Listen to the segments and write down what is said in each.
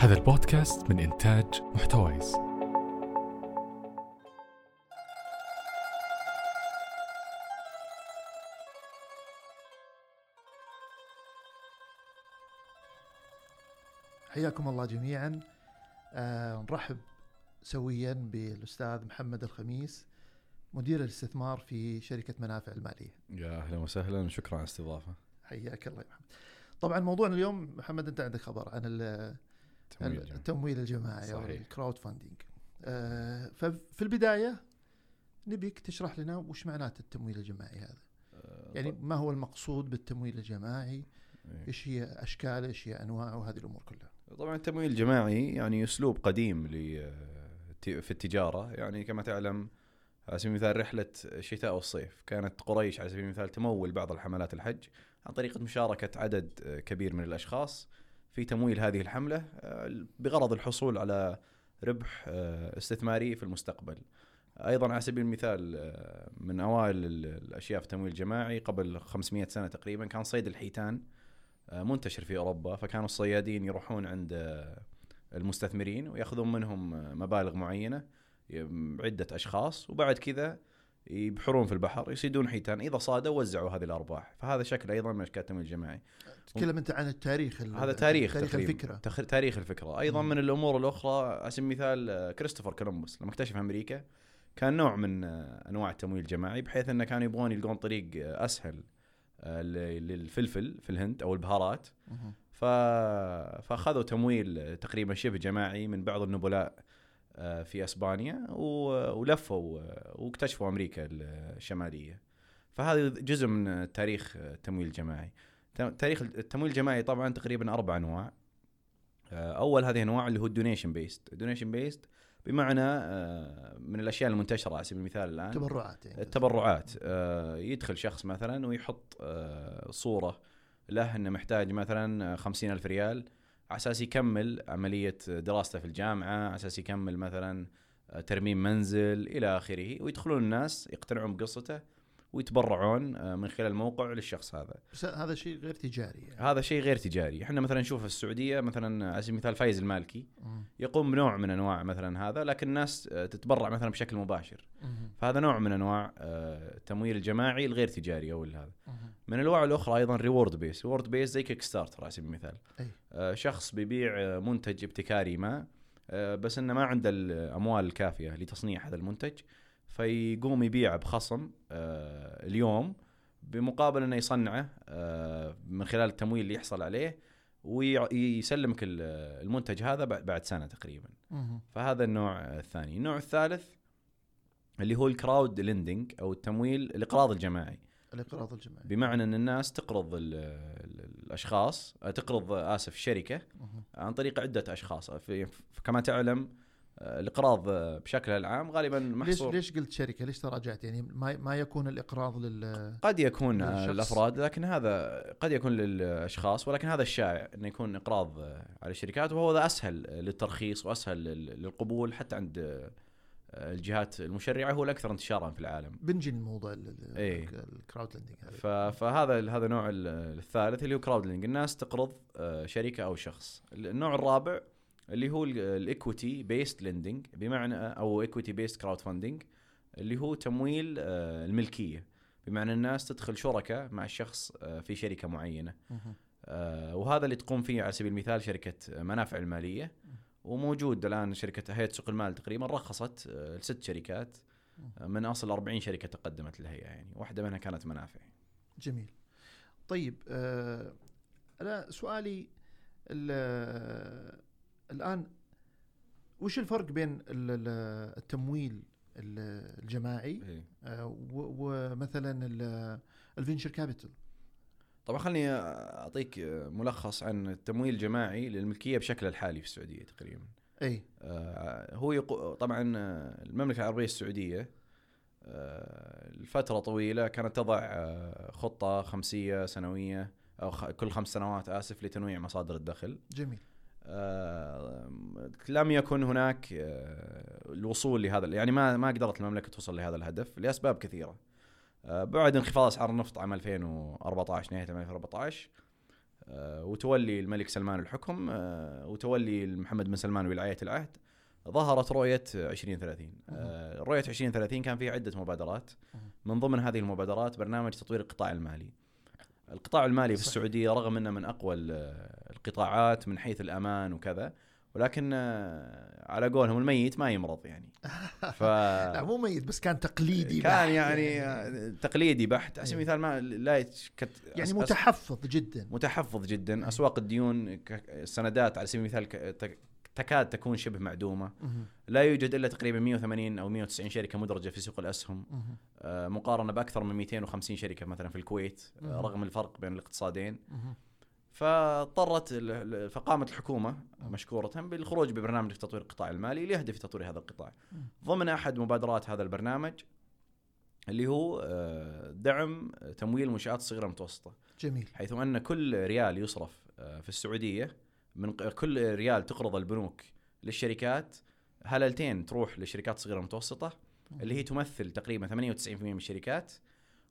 هذا البودكاست من إنتاج محتويس. حياكم الله جميعا. آه نرحب سويا بالأستاذ محمد الخميس مدير الاستثمار في شركة منافع المالية. يا أهلا وسهلا شكرا على الاستضافة. حياك الله يا محمد. طبعا موضوعنا اليوم محمد أنت عندك خبر عن التمويل الجماعي. أو. الكراود فاندنج آه ففي البداية نبيك تشرح لنا وش معنات التمويل الجماعي هذا؟ آه، يعني ما هو المقصود بالتمويل الجماعي؟ إيه. إيش هي أشكاله؟ إيش هي أنواعه؟ وهذه الأمور كلها. طبعا التمويل الجماعي يعني أسلوب قديم ل في التجارة. يعني كما تعلم على سبيل المثال رحلة الشتاء والصيف كانت قريش على سبيل المثال تمول بعض الحملات الحج عن طريقه مشاركة عدد كبير من الأشخاص. في تمويل هذه الحملة آه، بغرض الحصول على ربح آه، استثماري في المستقبل. أيضا على سبيل المثال آه، من أوائل ال- الأشياء في التمويل الجماعي قبل 500 سنة تقريبا كان صيد الحيتان منتشر في أوروبا فكانوا الصيادين يروحون عند المستثمرين ويأخذون منهم مبالغ معينة عدة أشخاص وبعد كذا يبحرون في البحر يصيدون حيتان إذا صادوا وزعوا هذه الأرباح فهذا شكل أيضا من اشكال التمويل الجماعي تتكلم أنت عن التاريخ ال- هذا تاريخ تاريخ. الفكرة تخ... تاريخ الفكرة أيضا مم. من الأمور الأخرى على سبيل المثال آه، كريستوفر كولومبوس لما اكتشف أمريكا كان نوع من آه، أنواع التمويل الجماعي بحيث انه كانوا يبغون يلقون طريق آه، أسهل للفلفل في الهند أو البهارات مهم. ف... فأخذوا تمويل تقريبا شبه جماعي من بعض النبلاء في أسبانيا. ولفوا آه، واكتشفوا أمريكا الشمالية. فهذا جزء من تاريخ التمويل الجماعي. تاريخ التمويل الجماعي طبعا تقريبا أربع أنواع. آه، أول هذه الأنواع اللي هو ال donation based ال donation based بمعنى آه، من الأشياء المنتشرة على سبيل المثال الآن. تبرعات يعني. التبرعات. آه، يدخل شخص مثلا ويحط آه، صورة له إنه محتاج مثلا خمسين ألف ريال. على أساس يكمل عملية دراسته في الجامعة على أساس يكمل مثلا آه، ترميم منزل إلى آخره ويدخلون الناس يقتنعون بقصته. ويتبرعون آه، من خلال الموقع للشخص هذا بس هذا شيء غير تجاري يعني. هذا شيء غير تجاري إحنا مثلا نشوف في السعودية مثلا على سبيل المثال فايز المالكي مم. يقوم بنوع من أنواع مثلا هذا لكن الناس آه، تتبرع مثلا بشكل مباشر. فهذا نوع من أنواع آه، التمويل الجماعي الغير تجاري أو هذا. من الأنواع الأخرى أيضا reward based reward based زي Kickstarter على سبيل المثال أي. شخص بيبيع منتج ابتكاري ما بس إنه ما عنده الأموال الكافية لتصنيع هذا المنتج فيقوم يبيعه بخصم آه، اليوم بمقابل إنه يصنعه آه، من خلال التمويل اللي يحصل عليه ويسلمك ال- المنتج هذا بعد سنة تقريبا. فهذا النوع الثاني. النوع الثالث اللي هو ال crowd lending أو التمويل الاقراض الجماعي. الاقراض الجماعي. بمعنى إن الناس تقرض ال ال الأشخاص تقرض آسف الشركة. عن طريق عدة أشخاص. كما تعلم الإقراض آه، بشكلها العام غالبا ليش محصور ليش قلت شركة؟ ليش تراجعت؟ يعني ما ما يكون الإقراض لل قد يكون آه، للشخص. الأفراد لكن هذا قد يكون للأشخاص ولكن هذا الشائع إنه يكون إقراض آه، على الشركات وهو ذا أسهل للترخيص وأسهل لل- للقبول حتى عند آه، الجهات المشرعة هو الأكثر انتشارا في العالم بنجي الموضوع ال- ال-. الكراود لندنج فهذا هذا النوع ال- الثالث اللي هو crowd lending الناس تقرض آه، شركه أو شخص النوع الرابع اللي هو ال equity based lending بمعنى أو equity based crowdfunding اللي هو تمويل آه، الملكية. بمعنى الناس تدخل شركة مع الشخص آه، في شركة معينة. آه، وهذا اللي تقوم فيه على سبيل المثال شركة منافع المالية. وموجود الآن شركة هيئة سوق المال تقريبا رخصت لست شركات من أصل 40 شركة تقدمت الهيئه يعني. واحدة منها كانت منافع. جميل. طيب أنا سؤالي ال- الآن وش الفرق بين ال- ال- التمويل ال- الجماعي إيه. آه، ومثلا ال- ال venture capital طبعا خليني أعطيك ملخص عن التمويل الجماعي للملكية بشكل الحالي في السعودية تقريبا. إي آه، هو يقو طبعا المملكة العربية السعودية آه، لفترة طويلة كانت تضع آه، خطة خمسية سنوية أو خ- كل خمس سنوات آسف لتنويع مصادر الدخل. جميل لم يكن هناك آه، الوصول لهذا يعني ما ما قدرت المملكة توصل لهذا الهدف لأسباب كثيرة. آه، بعد انخفاض أسعار النفط عام 2014 نهاية عام 2014 آه، وتولي الملك سلمان الحكم آه، وتولي محمد بن سلمان ولاية العهد ظهرت رؤية 2030 آه، رؤية 2030 كان فيها عدة مبادرات. من ضمن هذه المبادرات برنامج تطوير القطاع المالي. القطاع المالي في. السعودية رغم أنه من أقوى القطاعات من حيث الأمان وكذا ولكن آه، على قولهم الميت ما يمرض يعني ف لا مو ميت بس كان تقليدي كان بحت يعني آه، تقليدي بحت على سبيل إيه. المثال ما لا يتكت يعني متحفظ جدا متحفظ جدا إيه. أسواق الديون السندات على سبيل المثال تكاد تكون شبه معدومة. لا يوجد إلا تقريبا 180 أو 190 شركة مدرجة في سوق الأسهم. آه، مقارنة بأكثر من 250 شركة مثلا في الكويت. رغم الفرق بين الاقتصادين. فاضطرت فقامت الحكومة مشكورة بالخروج ببرنامج تطوير القطاع المالي ليهدف تطوير هذا القطاع. ضمن أحد مبادرات هذا البرنامج اللي هو آه، دعم تمويل منشآت صغيرة متوسطة جميل حيث أن كل ريال يصرف آه، في السعودية من كل ريال تقرض البنوك للشركات هللتين تروح للشركات الصغيره المتوسطه اللي هي تمثل تقريبا 98% من الشركات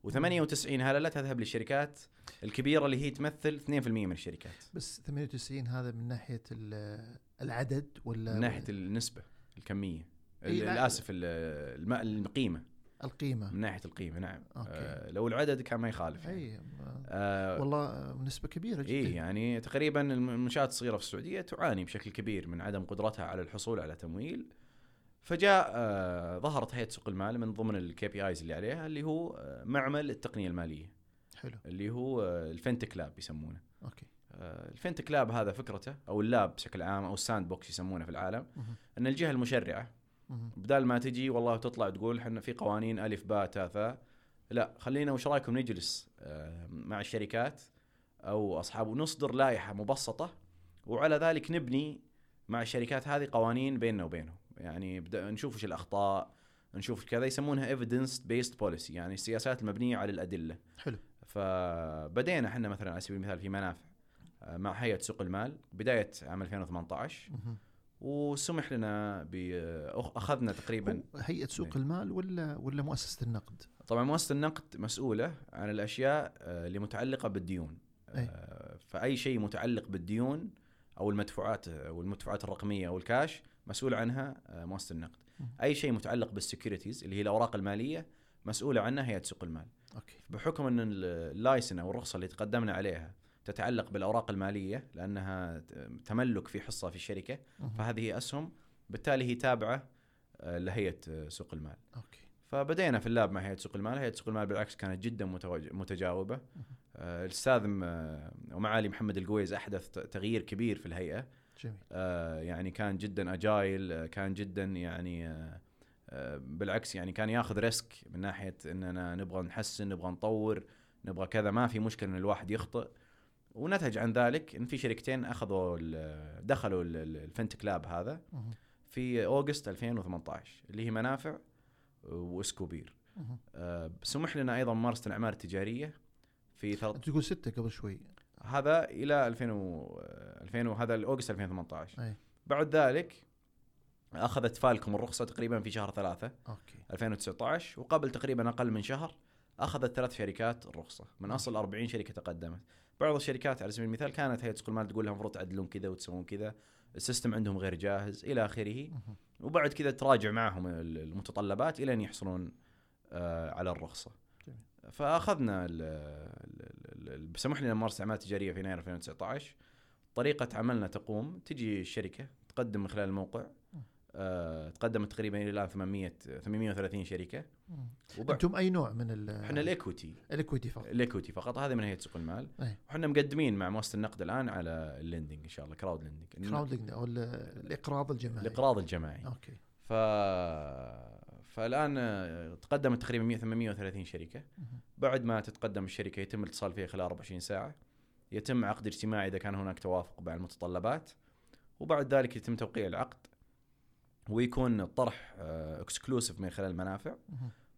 و98 هلله تذهب للشركات الكبيرة اللي هي تمثل 2% من الشركات. بس 98 هذا من ناحية ال- العدد ولا من ناحية النسبة الكمية. لا. اسف القيمة. القيمة. من ناحية القيمة نعم. okay. آه لو العدد كان ما يخالف يعني. إي آه والله نسبة كبيرة جدا. اي يعني تقريبا المنشآت الصغيرة في السعودية تعاني بشكل كبير من عدم قدرتها على الحصول على تمويل. فجاء آه ظهرت هيئة سوق المال من ضمن ال KPIs اللي عليها اللي هو آه معمل التقنية المالية. حلو. اللي هو آه ال fintech lab يسمونه. okay. آه ال fintech lab هذا فكرته أو ال lab بشكل عام أو ال sandbox يسمونه في العالم مهم. أن الجهة المشرعة مهم. بدال ما تجي والله تطلع تقول إحنا في قوانين ألف باء تاء ثاء لا خلينا وش رأيكم نجلس آه، مع الشركات أو أصحاب ونصدر لائحة مبسطة وعلى ذلك نبني مع الشركات هذه قوانين بيننا وبينهم. يعني نشوف وش الأخطاء نشوف كذا يسمونها evidence based policy يعني السياسات المبنية على الأدلة حلو فبدينا إحنا مثلا على سبيل المثال في منافع آه، مع هيئة سوق المال بداية عام 2018 مهم. وسمح لنا أخذنا تقريبا هيئة سوق. المال ولا ولا مؤسسة النقد طبعا مؤسسة النقد مسؤولة عن الأشياء آه، اللي متعلقة بالديون أي. آه، فأي شيء متعلق بالديون أو المدفوعات أو المدفوعات الرقمية أو الكاش مسؤول عنها آه، مؤسسة النقد. أي شيء متعلق بال securities اللي هي الأوراق المالية مسؤولة عنها هيئه سوق المال. okay. بحكم إن ال- ال license أو الرخصة اللي تقدمنا عليها تتعلق بالأوراق المالية لأنها تملك في حصة في الشركة. فهذه أسهم. بالتالي هي تابعة آه، لهيئه سوق المال. okay. فبدينا في ال lab مع هيئه سوق المال، هيئه سوق المال بالعكس كانت جدا متجاوبة. آه، الأستاذ ومعالي محمد القويز أحدث تغيير كبير في الهيئة، جميل آه، يعني كان جدا agile، آه، كان جدا يعني آه، آه، بالعكس يعني كان ياخذ risk من ناحية إننا نبغى نحسن، نبغى نطور، نبغى كذا، ما في مشكلة إن الواحد يخطئ. ونتج عن ذلك إن في شركتين أخذوا ال- دخلوا ال- ال- ال fintech lab هذا. في August 2018 اللي هي منافع وسكوبير. آه، سمح لنا أيضا ممارسة الأعمال التجارية في ثل... أنت تقول ستة قبل شوي هذا إلى 2000 و... 2000 وهذا ال August 2018 أي. بعد ذلك أخذت فالكم الرخصة تقريبا في شهر ثلاثة okay. 2019 وقبل تقريبا أقل من شهر أخذت ثلاث شركات الرخصه من أصل 40 شركة تقدمت. بعض الشركات على سبيل المثال كانت هيئة سوق المال تقول لهم المفروض تعدلون كذا وتسوون كذا ال system عندهم غير جاهز إلى آخره. وبعد كذا تراجع معهم المتطلبات إلى أن يحصلون آه، على الرخصة. فأخذنا ال- ال- ال- بسمح لنا نمارس أعمال تجارية في يناير 2019 طريقة عملنا تقوم تجي الشركة تقدم من خلال الموقع آه، تقدمت تقريبا إلى الآن 800 830 شركة. وبعد أنتم أي نوع من ال إحنا ال equity ال equity فقط. ال equity فقط. هذه من هيئه سوق المال. أي. وحنا مقدمين مع مؤسسة النقد الآن على ال lending إن شاء الله crowd lending crowd lending أو ال- الإقراض الجماعي. الإقراض الجماعي. okay. ف فالآن آه، تقدمت تقريبا 100 830 شركة. بعد ما تتقدم الشركة يتم الاتصال فيها خلال 24 ساعة. يتم عقد اجتماعي إذا كان هناك توافق مع المتطلبات. وبعد ذلك يتم توقيع العقد. ويكون الطرح exclusive من خلال المنافع.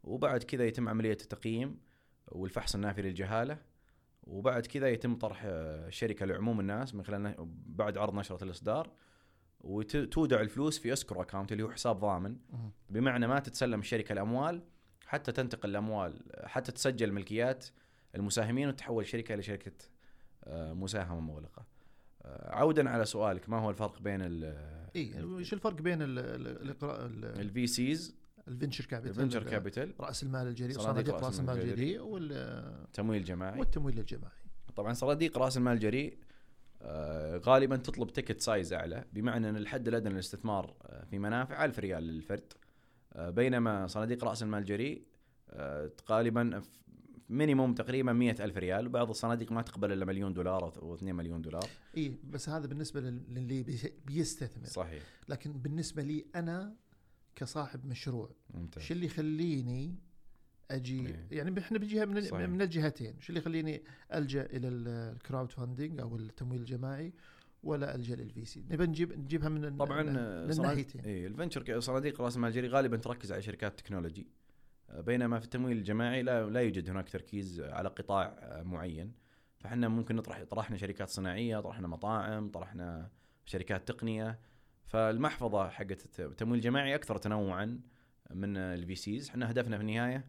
وبعد كذا يتم عملية التقييم والفحص النافي للجهالة. وبعد كذا يتم طرح آه، الشركة لعموم الناس من خلال بعد عرض نشرة الإصدار. وتودع الفلوس في escrow account اللي هو حساب ضامن. بمعنى ما تتسلم الشركة الأموال حتى تنتقل الأموال حتى تسجل ملكيات المساهمين وتحول الشركة إلى شركه آه، مساهمة مغلقة. آه، عودا على سؤالك ما هو الفرق بين اي وش الفرق بين ال- ال- الاقراء ال- ال V Cs ال venture capital ال venture capital رأس المال الجريء صناديق رأس المال الجريء وال- تمويل جماعي. والتمويل الجماعي. طبعا صناديق رأس المال الجريء غالبا تطلب ticket size أعلى بمعنى إن الحد الأدنى للاستثمار آه، في منافع 1000 ريال للفرد. آه، بينما صناديق رأس المال الجريء آه، غالبا minimum تقريبا 100 ألف ريال. وبعض الصناديق ما تقبل إلا مليون دولار أو 2 مليون دولار. إي بس هذا بالنسبة لل- للي بي- بيستثمر. صحيح. لكن بالنسبة لي أنا كصاحب مشروع ممتاز. شو اللي يخليني أجي إيه. يعني إحنا بجهه من, صحيح. من الجهتين شو اللي يخليني ألجأ إلى ال crowdfunding أو التمويل الجماعي ولا ألجأ لل VC. نبي نجيب نجيبها من طبعا من الناحيتين اي ال venture صناديق رأس المال الجريء غالبا تركز على شركات technology. آه، بينما في التمويل الجماعي لا لا يوجد هناك تركيز على قطاع آه، معين. فإحنا ممكن نطرح طرحنا شركات صناعية طرحنا مطاعم طرحنا شركات تقنية. فالمحفظة حقت التمويل الجماعي أكثر تنوعا من ال VCs. إحنا هدفنا في النهاية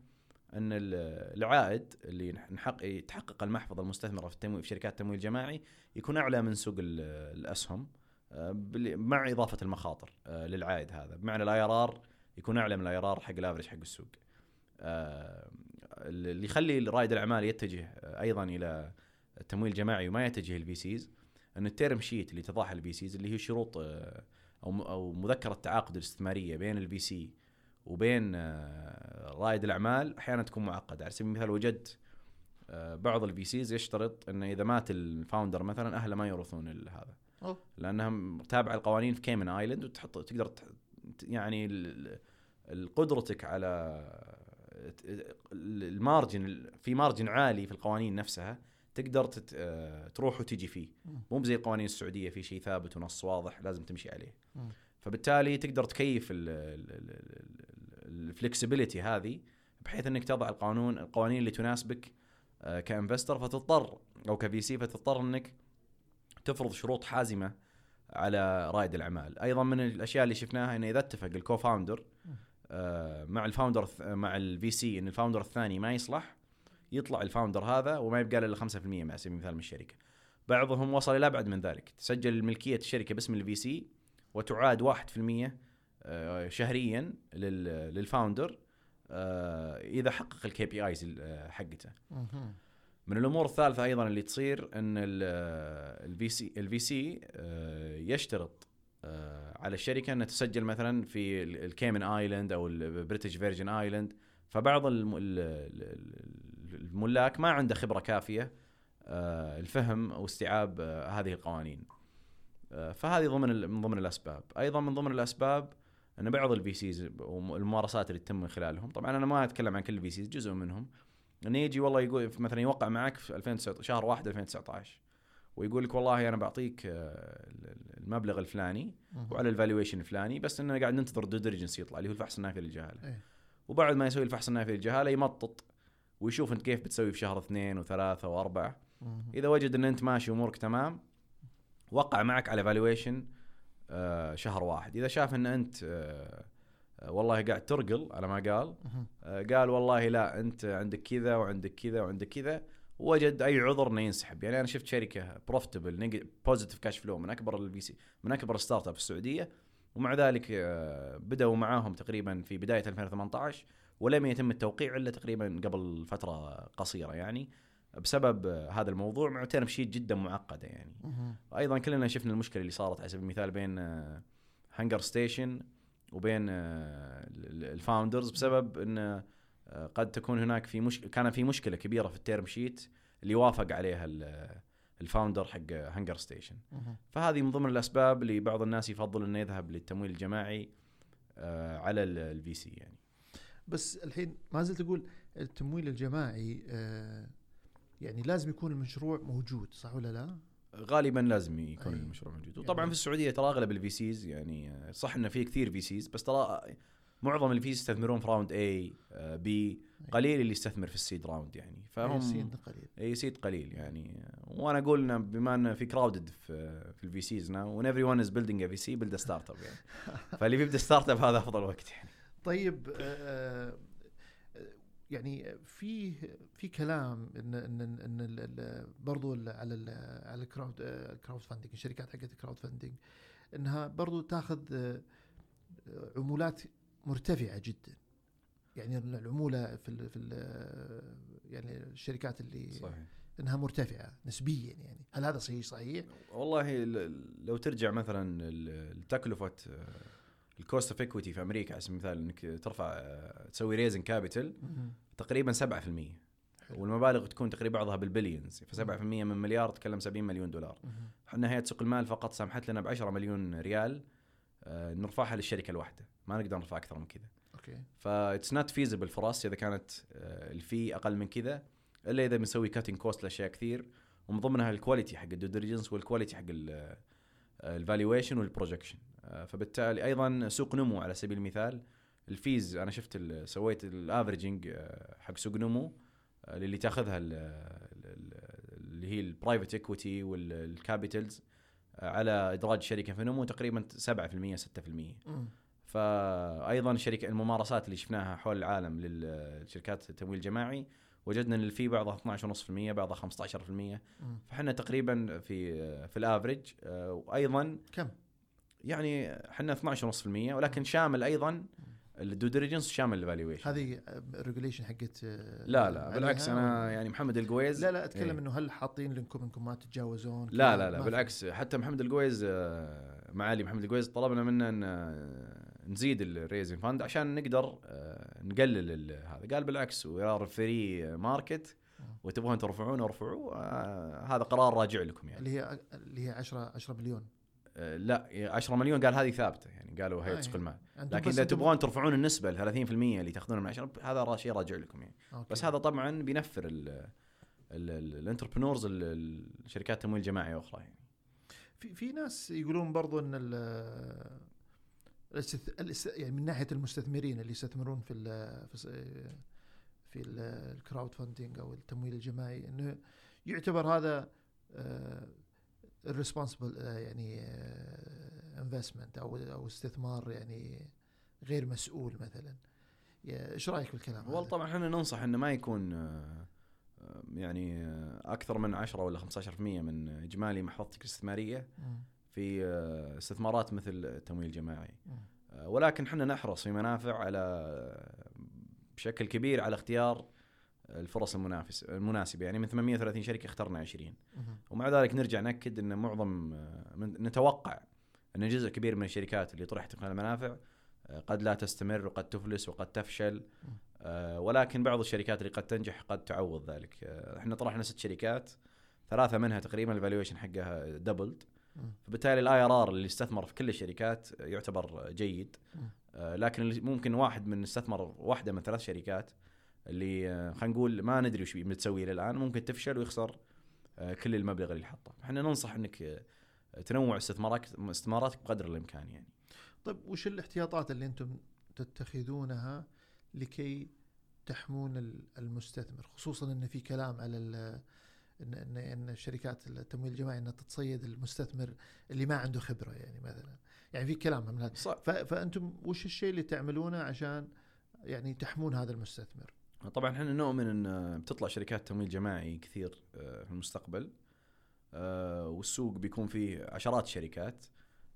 أن ال- العائد اللي نحقق يتحقق المحفظه المستثمره في التمويل في شركات التمويل الجماعي يكون أعلى من سوق ال- الأسهم آه، مع إضافة المخاطر آه، للعائد هذا. بمعنى ال IRR يكون أعلى من ال IRR حق ال average حق السوق. آه، اللي يخلي رائد الاعمال يتجه أيضا إلى التمويل الجماعي وما يتجه ال VCs أن ال term sheet اللي تضعها ال VCs اللي هي شروط أو أو مذكرة التعاقد الاستثمارية بين ال VC وبين آه، رائد الأعمال أحيانا تكون معقدة على سبيل المثال وجدت آه، بعض ال VCs يشترط انه إذا مات ال founder مثلا أهله ما يورثون هذا أوه. لانها تابعه القوانين في Cayman Island وتحط تقدر يعني قدرتك على ال margin في margin عالي في القوانين نفسها تقدر آه، تروح وتجي فيه. مو زي القوانين السعودية في شيء ثابت ونص واضح لازم تمشي عليه مم. فبالتالي تقدر تكيف ال flexibility هذه بحيث إنك تضع القانون القوانين اللي تناسبك آه، ك investor فتضطر أو ك VC فتضطر إنك تفرض شروط حازمة على رائد الأعمال أيضا من الأشياء اللي شفناها إنه إذا اتفق ال co-founder آه، مع ال founder مع ال VC إن ال founder الثاني ما يصلح يطلع ال founder هذا وما يبقى له الا 5% على سبيل المثال من الشركة. بعضهم وصل إلى أبعد من ذلك، تسجل ملكية الشركة باسم ال VC وتعاد 1% آه، شهريا لل- لل founder آه، إذا حقق ال KPIs حقته. من الأمور الثالثة أيضا اللي تصير إن ال VC ال VC يشترط آه، على الشركة إنها تسجل مثلا في ال- ال Cayman Island أو ال British Virgin Island فبعض الم- ال- ال- الملاك ما عنده خبرة كافية لفهم واستيعاب هذه القوانين. فهذه ضمن من ضمن الأسباب أيضا من ضمن الأسباب أن بعض ال VCs والممارسات اللي تتم من خلالهم طبعا أنا ما أتكلم عن كل ال VCs جزء منهم انه يجي والله يقول مثلا يوقع معك في 2019 شهر 1 2019 ويقول لك والله أنا بعطيك آه، المبلغ الفلاني. وعلى ال valuation الفلاني بس إننا قاعد ننتظر due diligence يطلع اللي هو الفحص النافي للجهالة إيه. وبعد ما يسوي الفحص النافي للجهالة يمطط ويشوف أنت كيف بتسوي في شهر اثنين وثلاثة وأربعة. إذا وجد إن أنت ماشي امورك تمام وقع معك على valuation شهر واحد. إذا شاف إن أنت آه، آه، والله قاعد ترقل على ما قال. آه، قال والله لا أنت عندك كذا وعندك كذا وعندك كذا وجد أي عذر إنه ينسحب. يعني أنا شفت شركة profitable positive cash flow من أكبر ال VC من أكبر ال startup في السعودية ومع ذلك آه، بدأوا معاهم تقريبا في بداية 2018 ولم يتم التوقيع إلا تقريبا قبل فترة قصيرة يعني. بسبب آه، هذا الموضوع مع term sheet جدا معقدة يعني مهم. أيضا كلنا شفنا المشكلة اللي صارت على سبيل المثال بين هانجر ستيشن وبين آه، ال- ال founders بسبب إن آه، قد تكون هناك في مش... كان في مشكلة كبيرة في ال term sheet اللي وافق عليها ال- ال founder حق هانجر ستيشن. فهذه من ضمن الأسباب اللي بعض الناس يفضل إنه يذهب للتمويل الجماعي آه، على الفي سي يعني بس الحين ما زلت أقول التمويل الجماعي آه، يعني لازم يكون المشروع موجود صح ولا لا؟ غالبا لازم يكون أي. المشروع موجود. وطبعا يعني- في السعودية ترى أغلب الفي سيز يعني آه، صح إنه في كثير في سيز بس ترى معظم الفي يستثمرون في راوند أي. بي قليل اللي يستثمر في السيد راوند يعني. فهم سين قليل. أي سيد قليل يعني. وأنا أقول إنه بما إنه في كراودد في في الفي سيز ناو وان ايفري ون از بيلدينج ا في سي بيلد ستارت اب يعني. فاللي بيبدأ start up هذا أفضل وقت يعني. طيب آه، آه، يعني في في كلام إن إن إن برضو على ال على ال crowd ال crowdfunding الشركات حقت ال crowdfunding إنها برضو تاخذ آه، عمولات مرتفعة جدا. يعني العمولة في ال في ال يعني الشركات اللي صحيح. إنها مرتفعة نسبيا يعني. هل هذا صحيح؟ صحيح؟ والله ال- لو ترجع مثلا لتكلفة ال cost of equity في أمريكا على سبيل المثال إنك ترفع آه، تسوي raising capital تقريبا 7% حلو. والمبالغ تكون تقريبا بعضها بال billions. ف 7% من مليار تكلم 70 مليون دولار. إحنا هيئة سوق المال فقط سمحت لنا ب 10 مليون ريال آه، نرفعها للشركة الواحدة. ما نقدر نرفع أكثر من كذا. okay. ف it's not feasible for us إذا كانت آه، ال fee أقل من كذا إلا إذا بنسوي cutting cost لأشياء كثير. ومن ضمنها ال quality حق ال due diligence وال quality حق ال valuation وال projection فبالتالي أيضا سوق نمو على سبيل المثال ال fees أنا شفت سويت ال averaging حق سوق نمو آه، اللي تاخذها ال- ال- ال- اللي هي ال private equity وال capitals على إدراج شركة في نمو تقريبا 7% 6% مم. فايضا الشركة الممارسات اللي شفناها حول العالم للشركات التمويل الجماعي وجدنا إن ال fee بعضها 12.5% بعضها 15% مم. فاحنا تقريبا في في ال average آه، وأيضا كم؟ يعني إحنا 12.5% ولكن شامل أيضا ال due diligence شامل ال valuation هذه ال regulation حقت آه، لا لا بالعكس أنا يعني محمد القويز لا لا أتكلم إيه. إنه هل حاطين لكم إنكم ما تتجاوزون؟ لا؟ لا لا بالعكس حتى محمد القويز آه، معالي محمد القويز طلبنا منه إن آه، نزيد ال raising fund عشان نقدر نقلل هذا. قال بالعكس we are free market وتبغون ترفعون ارفعوا. آه، هذا قرار راجع لكم يعني. اللي هي اللي هي 10 10 مليون لا 10 مليون قال هذه ثابتة يعني قالوا هيئه آه، سوق المال لكن إذا تبغون ترفعون النسبة ل 30% اللي تاخذونها من 10 هذا شيء راجع لكم يعني okay. بس هذا طبعا بينفر ال entrepreneurs الشركات التمويل الجماعي أخرى يعني في في ناس يقولون برضو إن. يعني من ناحية المستثمرين اللي يستثمرون في ال في, ال crowdfunding أو التمويل الجماعي إنه يعتبر هذا irresponsible يعني investment أو أو استثمار يعني غير مسؤول مثلا إيش رأيك بالكلام والله؟ طبعا إحنا ننصح إنه ما يكون آه، آه، يعني آه، أكثر من 10 ولا 15% من إجمالي محفظتك الاستثمارية. في آه، استثمارات مثل التمويل الجماعي. آه، ولكن إحنا نحرص في منافع على آه، بشكل كبير على اختيار الفرص المنافس المناسبة. يعني من 830 شركة اخترنا 20 مم. ومع ذلك نرجع نأكد إن معظم من نتوقع إن جزء كبير من الشركات اللي طرحت من المنافع آه، قد لا تستمر وقد تفلس وقد تفشل. آه، ولكن بعض الشركات اللي قد تنجح قد تعوض ذلك. آه، إحنا طرحنا ست شركات ثلاثة منها تقريبا ال valuation حقها doubled. فبالتالي ال IRR اللي استثمر في كل الشركات يعتبر جيد. لكن ممكن واحد من استثمر واحدة من ثلاث شركات اللي آه، خلينا نقول ما ندري وش بتسوي إلى الان ممكن تفشل ويخسر آه، كل المبلغ اللي حطه إحنا ننصح إنك آه، تنوع استثمارك استثماراتك بقدر الإمكان يعني. طيب وش الاحتياطات اللي أنتم تتخذونها لكي تحمون ال- المستثمر؟ خصوصا إن في كلام على ان ان إن شركات التمويل الجماعي إنها تتصيد المستثمر اللي ما عنده خبرة يعني مثلا. يعني في كلام من هذا. فأنتم وش الشيء اللي تعملونه عشان يعني تحمون هذا المستثمر؟ طبعا إحنا نؤمن إن بتطلع شركات تمويل جماعي كثير آه، في المستقبل. آه، والسوق بيكون فيه عشرات الشركات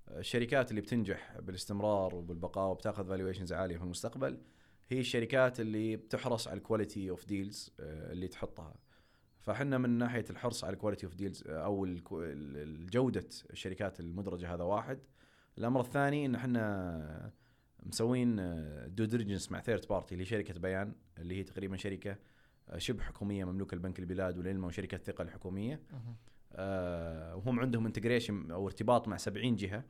آه، الشركات اللي بتنجح بالاستمرار وبالبقاء وبتاخذ فالويشنز عالية في المستقبل هي الشركات اللي بتحرص على ال quality of deals اللي تحطها. فإحنا من ناحية الحرص على ال quality of deals أو جودة الشركات المدرجة هذا واحد. الأمر الثاني إن إحنا مسوين due diligence مع third party اللي شركه بيان اللي هي تقريبا شركة آه، شبه حكومية مملوكه لبنك البلاد والعلم وشركة ثقه الحكومية. آه، وهم عندهم integration أو ارتباط مع 70 جهة.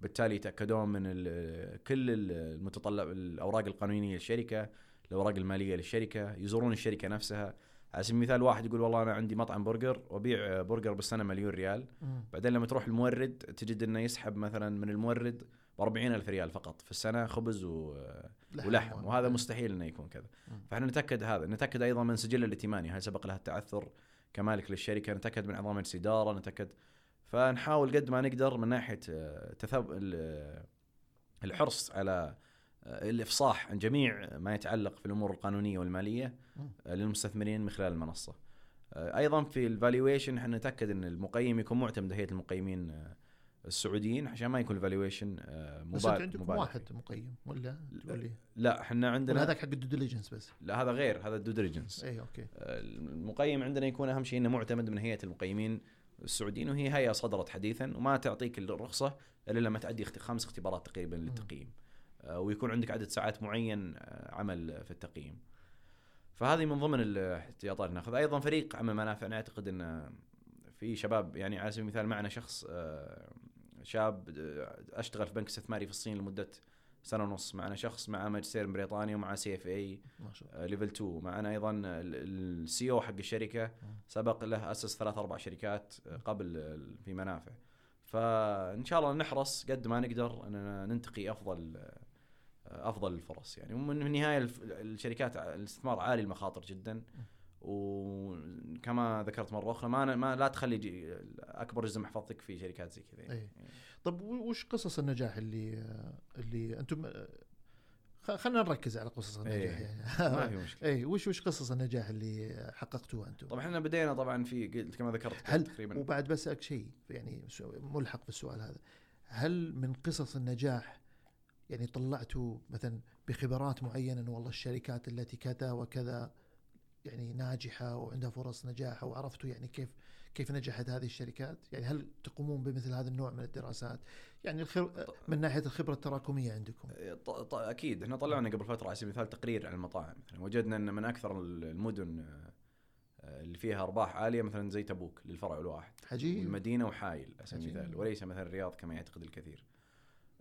بالتالي يتأكدون من ال- كل ال- المتطلب الأوراق القانونية للشركة الأوراق المالية للشركة يزورون الشركة نفسها. على سبيل المثال واحد يقول والله أنا عندي مطعم برجر وابيع برجر بالسنة مليون ريال. بعدين لما تروح المورد تجد إنه يسحب مثلا من المورد ب 40 ألف ريال فقط في السنة خبز و... ولحم. وهذا مستحيل إنه يكون كذا. فإحنا نتأكد هذا. نتأكد أيضا من سجل الائتماني هل سبق لها التعثر كمالك للشركة. نتأكد من أعضاء الإدارة نتأكد. فنحاول قد ما نقدر من ناحية آه، تثب ال- الحرص على آه، الإفصاح عن جميع ما يتعلق في الأمور القانونية والمالية. آه، للمستثمرين من خلال المنصة. آه، أيضا في ال valuation إحنا نتأكد إن المقيم يكون معتمد هيئة المقيمين آه، السعوديين عشان ما يكون ال valuation بس أنتم عندكم واحد مقيم ولا تقول لا إحنا عندنا هذاك حق ال due diligence بس؟ لا هذا غير هذا ال due diligence اي okay. المقيم عندنا يكون أهم شيء إنه معتمد من هيئة المقيمين السعوديين وهي هيئة صدرت حديثا وما تعطيك الرخصة إلا لما اخت- خمس اختبارات تقريبا للتقييم. آه، ويكون عندك عدد ساعات معين آه، عمل في التقييم. فهذه من ضمن الاحتياطات اللي ناخذها. أيضا فريق عمل منافع أنا اعتقد إن في شباب يعني على سبيل المثال معنا شخص آه، شاب آه، أشتغل في بنك استثماري في الصين لمدة سنة ونص معنا شخص معه ماجستير بريطانيا ومعه CFA level 2 معنا أيضا ال CO حق الشركة. سبق له أسس ثلاث أربع شركات قبل ال- في منافع. فإن شاء الله نحرص قد ما نقدر أننا ننتقي أفضل أفضل الفرص يعني. ومن النهايه الشركات الاستثمار عالي المخاطر جدا. وكما ذكرت مرة أخرى ما ما لا تخلي أكبر جزء محفظتك في شركات زي كذا. إيه. طب وش قصص النجاح اللي اللي أنتم خلينا نركز على قصص النجاح إيه. يعني ما في مشكلة اي وش وش قصص النجاح اللي حققتوها أنتم؟ طبعا إحنا بدينا طبعا في قلت كما ذكرت هل تقريبا وبعد بسألك شيء يعني ملحق في السؤال هذا هل من قصص النجاح يعني طلعتوا مثلا بخبرات معينة والله الشركات التي كذا وكذا يعني ناجحة وعندها فرص نجاح وعرفتوا يعني كيف كيف نجحت هذه الشركات؟ يعني هل تقومون بمثل هذا النوع من الدراسات؟ يعني الخر... من ناحية الخبرة التراكمية عندكم. ط- ط- أكيد إحنا طلعنا قبل فترة على سبيل المثال تقرير عن المطاعم مثلا وجدنا إن من أكثر المدن آه، اللي فيها أرباح عالية مثلا زي تبوك للفرع الواحد عجيب والمدينة وحايل على سبيل. المثال وليس مثلا الرياض كما يعتقد الكثير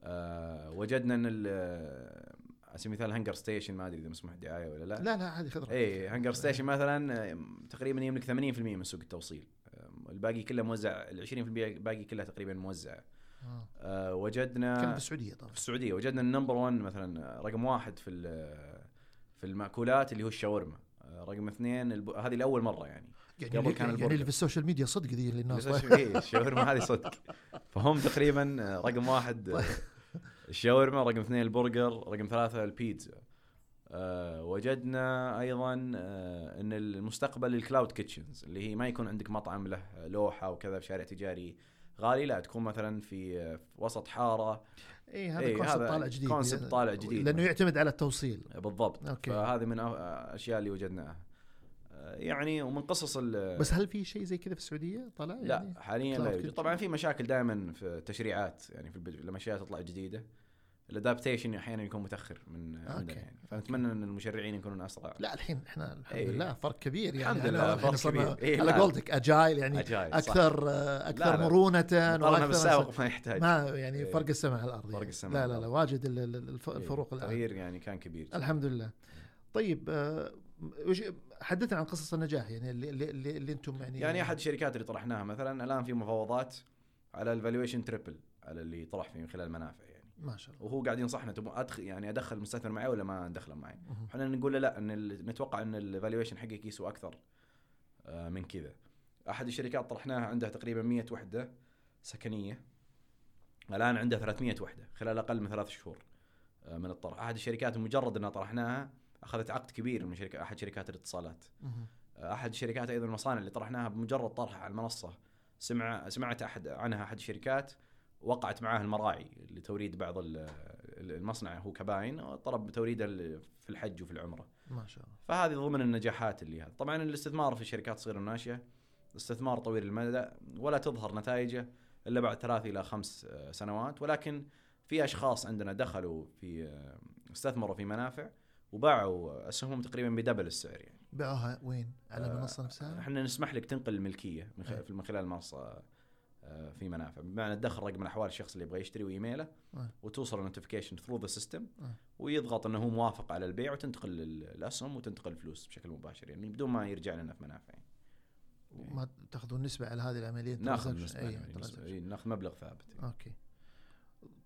آه، وجدنا إن ال- على سبيل المثال هنجر ستيشن ما أدري إذا مسموح الدعايه ولا لا. لا لا هذه خذ. اي هنجر ستيشن مثلا آه، تقريبا يملك 80% من سوق التوصيل. آه، الباقي كله موزع ال 20% باقي كلها تقريبا موزعة. آه. آه، وجدنا كان في السعودية طبعا. في السعودية. وجدنا ال number 1 مثلا رقم واحد في في المأكولات اللي هو الشاورما. آه، رقم اثنين الب... هذه لأول مرة يعني. يعني قبل اللي, كان يعني. اللي في ال social media صدق ذي اللي الناس إيه، الشاورما هذه صدق. فهم تقريبا رقم واحد آه، الشاورما رقم اثنين البرجر رقم ثلاثة البيتزا. آه وجدنا أيضا آه إن المستقبل ال cloud kitchens اللي هي ما يكون عندك مطعم له لوحة وكذا في شارع تجاري غالي لا تكون مثلا في, آه، وسط حارة. اي هذا إيه، concept طالع جديد. concept طالع جديد. لأنه يعتمد على التوصيل. بالضبط. okay. فهذه من الاشياء اللي وجدناها. يعني ومن قصص ال- بس هل في شيء زي كذا في السعودية طلع لا يعني حاليا cloud لا يوجد. طبعا في مشاكل دائما في التشريعات يعني في. لما اشياء تطلع جديدة ال adaptation أحيانا يكون متأخر من عندنا okay. يعني فنتمنى إن المشرعين يكونون أسرع لا الحين إحنا الحمد إيه. لله فرق كبير يعني الحمد لله، فرق كبير. إيه، على لا. قولتك agile يعني agile، صح. أكثر آه، أكثر لا، لا. مرونة وأكثر بالسابق ما يحتاج ما يعني إيه. فرق السماء على الأرض فرق يعني. السماء لا لا لا. واجد إيه، الفروق الان التغيير يعني كان كبير. الحمد لله طيب آه، حدثنا عن قصص النجاح يعني اللي اللي, اللي, اللي أنتم يعني يعني أحد الشركات اللي طرحناها مثلا الآن في مفاوضات على ال valuation triple على اللي طرح فيه من خلال منافع يعني. ما شاء الله. وهو قاعد ينصحنا تبغى ادخل يعني أدخل المستثمر معي ولا ما أدخله معي. إحنا نقول له لا إن نتوقع إن ال valuation حقك يسوى أكثر آه، من كذا. أحد الشركات طرحناها عندها تقريبا 100 وحدة سكنية الآن عنده 300 وحدة خلال أقل من ثلاث شهور آه، من الطرح. أحد الشركات مجرد إنها طرحناها أخذت عقد كبير من شركة أحد شركات الاتصالات. مهم. أحد الشركات أيضا المصانع اللي طرحناها بمجرد طرحها على المنصة. سمع سمعت احد عنها أحد الشركات وقعت معاه المراعي لتوريد بعض ال- المصنع هو كباين طلب توريده في الحج وفي العمرة. ما شاء الله. فهذه ضمن النجاحات اللي هذا طبعا الاستثمار في الشركات الصغيره والناشئه استثمار طويل المدى ولا تظهر نتائجه إلا بعد ثلاث إلى خمس آه، سنوات. ولكن في أشخاص عندنا دخلوا في آه، استثمروا في منافع. وباعوا اسهمهم تقريبا ب double السعر يعني باعوها وين؟ على آه، المنصه نفسها؟ إحنا نسمح لك تنقل الملكية من إيه. خلال من خلال المنصه آه، في منافع بمعنى تدخل رقم الأحوال الشخص اللي يبغى يشتري وإيميله آه. وتوصل ال notification through the system آه. ويضغط إنه هو موافق على البيع وتنتقل ال- الأسهم وتنتقل الفلوس بشكل مباشر يعني بدون ما يرجع لنا في منافع يعني. ما تاخذون نسبة على هذه العملية ناخذ. نسبة أي يعني نسبة- transaction. إي، ناخذ مبلغ ثابت يعني. okay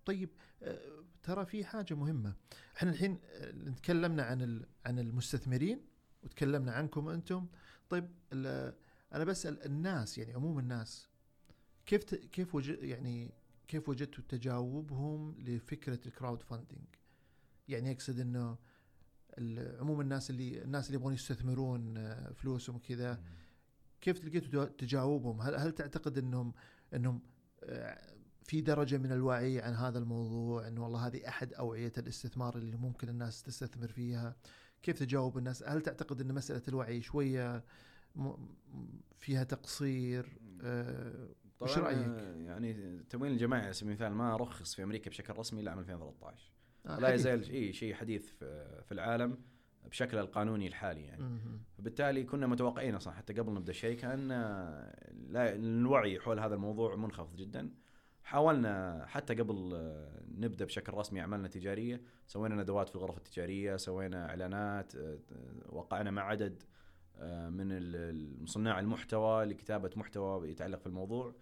طيب آه، ترى في حاجة مهمة. إحنا الحين آه، تكلمنا عن عن المستثمرين وتكلمنا عنكم أنتم. طيب أنا بسأل الناس يعني عموم الناس كيف ت- كيف يعني كيف وجدتوا تجاوبهم لفكرة ال crowdfunding يعني يقصد إنه عموم الناس اللي الناس اللي يبغون يستثمرون آه، فلوسهم وكذا كيف لقيتوا تجاوبهم؟ هل هل تعتقد إنهم إنهم في درجة من الوعي عن هذا الموضوع انه والله هذه أحد أوعية الاستثمار اللي ممكن الناس تستثمر فيها؟ كيف تجاوب الناس؟ هل تعتقد إن مسألة الوعي شوية فيها تقصير؟ آه، وش طبعاً، رأيك؟ آه، يعني التمويل الجماعي على سبيل المثال ما رخص في أمريكا بشكل رسمي إلا عام 2013 آه، لا. يزال إي شيء حديث في العالم بشكل القانوني الحالي يعني. فبالتالي كنا متوقعين أصلا حتى قبل نبدأ الشركة ان لا الوعي حول هذا الموضوع منخفض جدا حاولنا حتى قبل نبدأ بشكل رسمي أعمالنا التجارية سوينا ندوات في الغرف التجارية سوينا إعلانات آه، وقعنا مع عدد آه، من صناع المحتوى لكتابة محتوى يتعلق في الموضوع.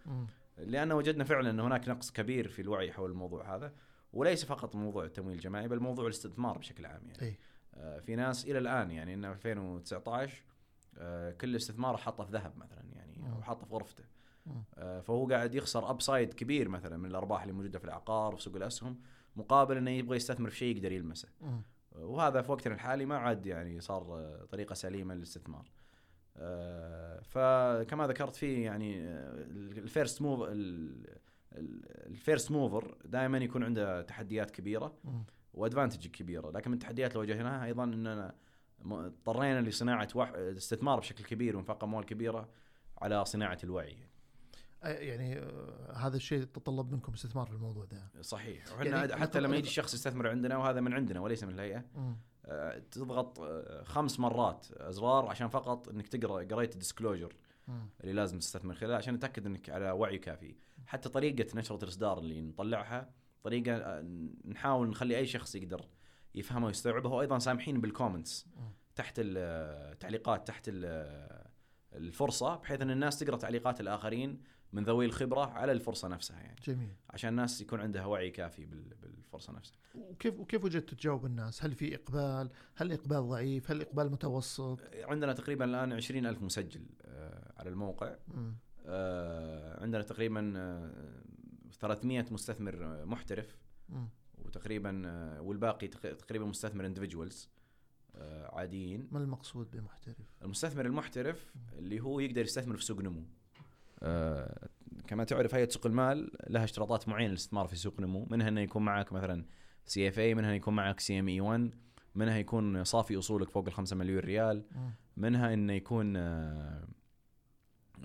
لأن وجدنا فعلا إن هناك نقص كبير في الوعي حول الموضوع هذا وليس فقط موضوع التمويل الجماعي بل موضوع الاستثمار بشكل عام يعني آه، في ناس إلى الآن يعني انه 2019 آه، كل استثماره حاطه في ذهب مثلا يعني أو. حاطه في غرفته فهو قاعد يخسر ابسايد كبير مثلا من الأرباح اللي موجودة في العقار وفي سوق الأسهم مقابل إنه يبغى يستثمر في شيء يقدر يلمسه مم. وهذا في وقتنا الحالي ما عاد يعني صار آه، طريقة سليمة للاستثمار آه، فكما ذكرت في يعني ال first move ال first mover دائما يكون عنده تحديات كبيرة. و advantage كبيرة لكن من التحديات اللي واجهناها أيضا إننا اضطرينا لصناعة. استثمار بشكل كبير وانفاق أموال كبيرة على صناعة الوعي آه، يعني آه، هذا الشيء تطلب منكم استثمار في الموضوع ده صحيح وحنا يعني حتى لما يجي شخص يستثمر عندنا وهذا من عندنا وليس من الهيئة. آه، تضغط آه، خمس مرات أزرار عشان فقط إنك تقرأ قريت ال disclosure. اللي لازم تستثمر خلاله عشان نتأكد إنك على وعي كافي حتى طريقة نشرة الإصدار اللي نطلعها طريقة نحاول نخلي أي شخص يقدر يفهمها ويستوعبها وأيضا سامحين بال comments. تحت التعليقات تحت ال- الفرصة بحيث إن الناس تقرأ تعليقات الآخرين من ذوي الخبرة على الفرصة نفسها يعني جميل عشان الناس يكون عندها وعي كافي بال- بالفرصة نفسها وكيف وكيف وجدت تجاوب الناس؟ هل في إقبال؟ هل إقبال ضعيف؟ هل إقبال متوسط؟ عندنا تقريبا الآن 20 ألف مسجل آه، على الموقع مم. آه، عندنا تقريبا آه، 300 مستثمر آه، محترف مم. وتقريبا والباقي تق- تقريبا مستثمر اندفجوالز عاديين. ما المقصود بمحترف؟ المستثمر المحترف اللي هو يقدر يستثمر في سوق نمو. آه، كما تعرف هيئة سوق المال لها اشتراطات معينة للاستثمار في سوق نمو. منها إنه يكون معك مثلا CFA منها يكون معك CME 1 منها يكون صافي أصولك فوق ال 5 مليون ريال. منها إنه يكون آه،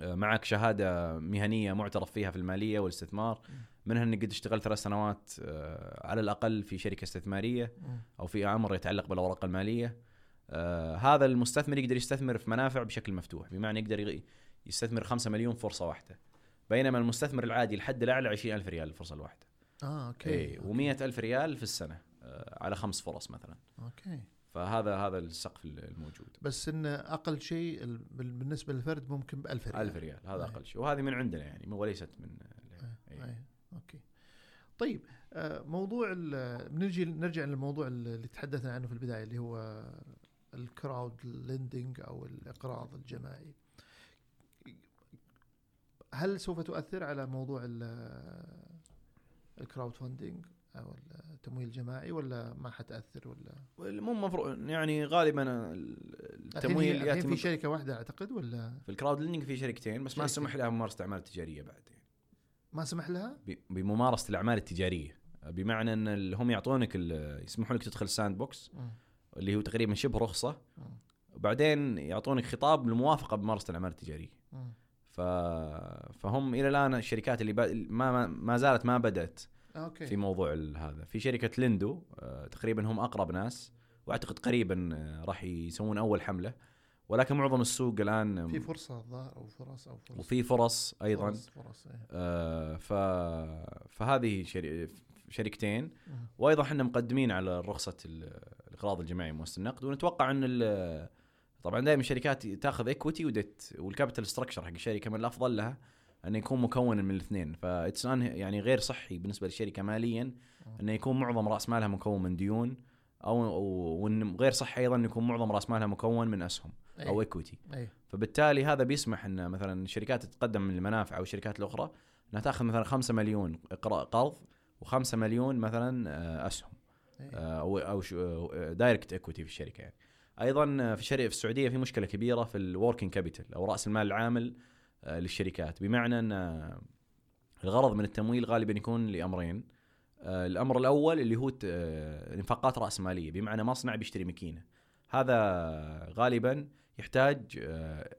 آه، معك شهادة مهنية معترف فيها في المالية والاستثمار. منها إنك قد اشتغلت ثلاث سنوات آه، على الأقل في شركة استثمارية. أو في أمر يتعلق بالأوراق المالية آه هذا المستثمر يقدر يستثمر في منافع بشكل مفتوح بمعنى يقدر يستثمر 5 مليون فرصة واحدة بينما المستثمر العادي الحد الأعلى 20000 ريال الفرصة الواحدة آه okay اي و100000 ريال في السنة آه على خمس فرص مثلا okay فهذا هذا السقف الموجود بس إن أقل شيء ال- بال- بالنسبة للفرد ممكن ب 1000 ريال 1000 ريال هذا. أقل شيء وهذه من عندنا يعني وليست من أي. أي. okay طيب آه، موضوع بنرجع نرجع للموضوع اللي تحدثنا عنه في البداية اللي هو ال crowdlending أو الإقراض الجماعي هل سوف تؤثر على موضوع ال crowdfunding أو التمويل الجماعي ولا ما حتأثر ولا مو مفروض يعني غالبا التمويل يأتي في شركة واحدة أعتقد ولا في ال crowdlending في شركتين بس ما شركتين. سمح لها ممارسه الاعمال التجاريه بعد يعني. ما سمح لها؟ بممارسة الأعمال التجارية بمعنى إن هم يعطونك يسمحوا لك تدخل ال sandbox. اللي هو تقريبا شبه رخصة. وبعدين يعطونك خطاب للموافقه بممارسة الأعمال التجارية. ف... فهم إلى الآن الشركات اللي ب... ما ما- زالت ما بدأت okay في موضوع هذا في شركة ليندو آه، تقريبا هم أقرب ناس وأعتقد قريبا آه، راح يسوون أول حملة ولكن معظم السوق الآن في فرصة الظاهر أو فرص أو فرص. وفي فرص أيضا. فرص, فرص إيه. آه، ف فهذه شري... شركتين. وأيضا إحنا مقدمين على رخصة ال- الاقراض الجماعي مؤسسه النقد. ونتوقع إن ال- طبعا دائما الشركات تأخذ equity و debt وال capital structure حق الشركة من الأفضل لها انه يكون مكون من الاثنين. that's يعني غير صحي بالنسبة للشركة ماليا انه يكون معظم رأس مالها مكون من ديون. أو وإن غير صحي أيضا انه يكون معظم رأس مالها مكون من أسهم أو أي. ايكوتي اي فبالتالي هذا بيسمح إن مثلا الشركات تتقدم من المنافع أو الشركات الأخرى إنها تأخذ مثلا 5 مليون قرض و5 مليون مثلا آه، أسهم إيه. آه، أو أو direct equity في الشركة يعني. أيضا آه، في الشركة في السعودية في مشكلة كبيرة في ال working capital أو رأس المال العامل آه، للشركات. بمعنى إن آه، الغرض من التمويل غالبا يكون لأمرين. آه، الأمر الأول اللي هو ت- آه، نفقات رأس مالية بمعنى مصنع بيشتري ماكينة. هذا غالبا يحتاج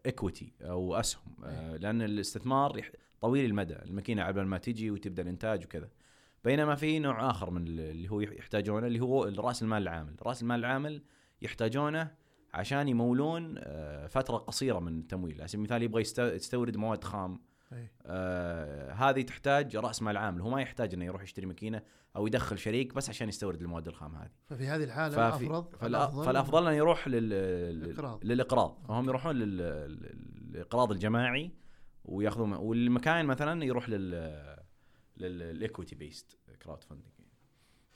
ايكويتي أو أسهم آه، لأن الاستثمار طويل المدى. الماكينة قبل ما تجي وتبدأ الإنتاج وكذا. بينما في نوع آخر من ال- اللي هو يحتاجونه اللي هو راس المال العامل. رأس المال العامل يحتاجونه عشان يمولون آه، فترة قصيرة من التمويل. على سبيل المثال يبغى يست- يستورد مواد خام إيه. آه هذه تحتاج رأس مال عامل هو ما يحتاج إنه يروح يشتري ماكينة أو يدخل شريك بس عشان يستورد المواد الخام هذه. ففي هذه الحالة ففي فالأ- فالأفضل انه يروح لل الإقراض. للإقراض. هم يروحون لل- للإقراض الجماعي ويأخذون والمكان مثلا يروح لل لل equity based crowdfunding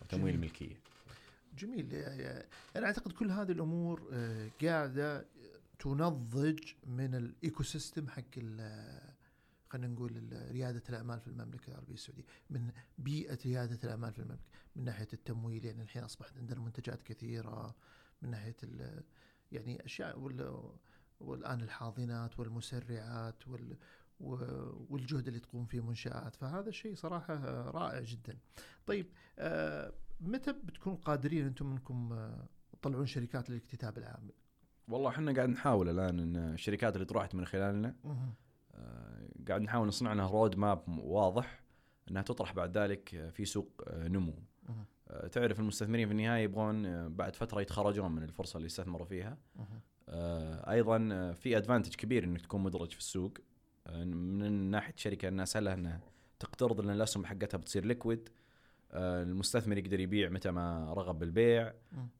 تمويل جميل. الملكيه جميل. أنا أعتقد كل هذه الأمور آه، قاعدة تنضج من ال ecosystem حق ال- خلينا نقول ريادة الأعمال في المملكة العربية السعودية. من بيئة ريادة الأعمال في المملكة. من ناحية التمويل يعني الحين أصبحت عندنا منتجات كثيرة. من ناحية يعني أشياء وال- والآن الحاضنات والمسرعات وال والجهد اللي تقوم فيه منشآت. فهذا الشيء صراحة رائع جدا. طيب آه، متى بتكونوا قادرين أنتم انكم آه، تطلعون شركات للاكتتاب العام؟ والله إحنا قاعد نحاول الآن إن الشركات اللي طرحت من خلالنا قاعد نحاول نصنع لها رود ماب واضح إنها تطرح بعد ذلك في سوق آه، نمو. آه، تعرف المستثمرين في النهاية يبغون آه، بعد فترة يتخرجون من الفرصة اللي استثمروا فيها. آه، أيضا آه، في ادفانتج كبير إنك تكون مدرج في السوق. آه، من ناحية شركة انها سهلة إنها تقترض لأن الأسهم حقتها بتصير ليكويد المستثمر يقدر يبيع متى ما رغب بالبيع.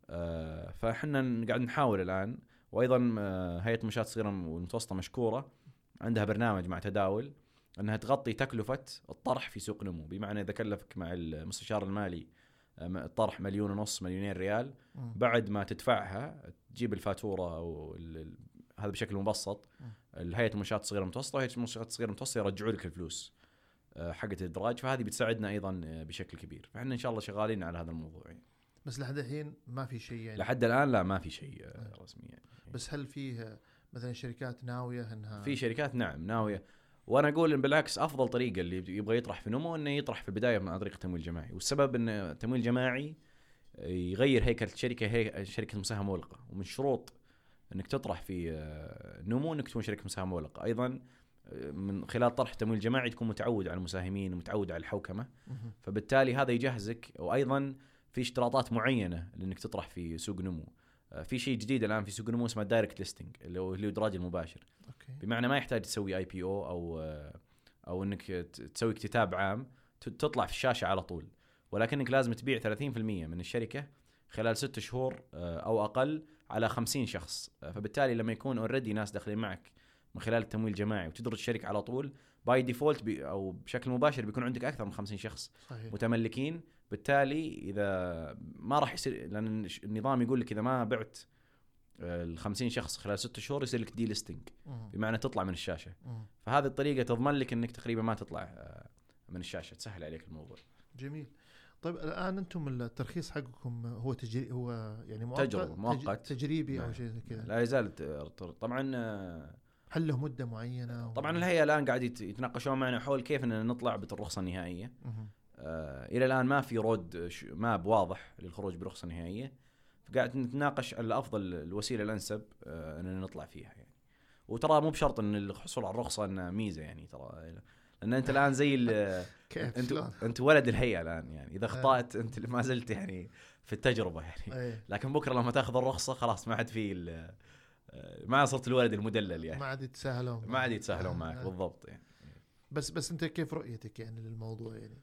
آه، فإحنا قاعد نحاول الآن. وأيضا آه، هيئة المنشآت الصغيرة والمتوسطة مشكورة. عندها برنامج مع تداول انها تغطي تكلفة الطرح في سوق نمو بمعنى إذا كلفك مع المستشار المالي آه، الطرح مليون ونص مليونين ريال. بعد ما تدفعها تجيب الفاتورة أو هذا بشكل مبسط. الهيئة المنشآت الصغيرة المتوسطة وهيئه المنشآت الصغيرة المتوسطة يرجعوا لك الفلوس آه، حقت الإدراج فهذه بتساعدنا أيضا آه، بشكل كبير فإحنا إن شاء الله شغالين على هذا الموضوع يعني. بس لحد الحين ما في شيء يعني لحد الآن لا ما في شيء آه، رسمي يعني. بس هل فيه آه، مثلا شركات ناوية إنها في شركات نعم ناوية. وأنا أقول إن بالعكس أفضل طريقة اللي يبغى يطرح في نمو إنه يطرح في البداية من عن طريق تمويل جماعي والسبب إن التمويل الجماعي يغير هيكله الشركة هي شركة مساهمة مغلقة. ومن شروط إنك تطرح في آه، نمو إنك تكون شركة مساهمة مغلقة. أيضا آه، من خلال طرح تمويل جماعي تكون متعود على المساهمين ومتعود على الحوكمة. فبالتالي هذا يجهزك. وأيضا في اشتراطات معينة لإنك تطرح في سوق نمو. في شيء جديد الآن في سوق نمو اسمه direct listing اللي هو الادراج المباشر. okay. بمعنى ما يحتاج تسوي IPO أو أو إنك تسوي اكتتاب عام تطلع في الشاشة على طول. ولكنك لازم تبيع 30% من الشركة خلال ست شهور آه، أو أقل على 50 شخص. آه، فبالتالي لما يكون already ناس داخلين معك من خلال التمويل الجماعي وتدرج الشركة على طول by default بي أو بشكل مباشر بيكون عندك أكثر من 50 شخص صحيح. متملكين بالتالي إذا ما راح يصير لأن النظام يقول لك إذا ما بعت ال 50 شخص خلال ست شهور يصير لك دي ليستنج. بمعنى تطلع من الشاشة. فهذه الطريقة تضمن لك إنك تقريبا ما تطلع آه، من الشاشة تسهل عليك الموضوع جميل طيب الآن أنتم الترخيص حقكم هو تجري هو يعني مؤقت تجربة، مؤقت. تج- تجريبي أو نعم. شيء زي كذا لا يزال طبعا آه، هل له مدة معينة طبعا الهيئه الآن قاعد يت- يتناقشون معنا حول كيف اننا نطلع بالرخصة النهائية. آه، إلى الآن ما في رود ماب واضح للخروج برخصه نهائية. فقاعد نتناقش على افضل الوسيلة الأنسب آه، إننا نطلع فيها يعني. وترى مو بشرط إن الحصول على الرخصة انه ميزة يعني ترى لأن أنت الآن زي كيف؟ انت؟ أنت ولد الهيئة الآن يعني. إذا اخطات أنت ما زلت يعني في التجربة يعني. لكن بكرة لما تأخذ الرخصة خلاص ما عاد في آه، ما صرت الولد المدلل يعني. ما عاد يتساهلون ما عاد يتساهلون آه، معك آه. بالضبط يعني. بس بس أنت كيف رؤيتك يعني للموضوع يعني؟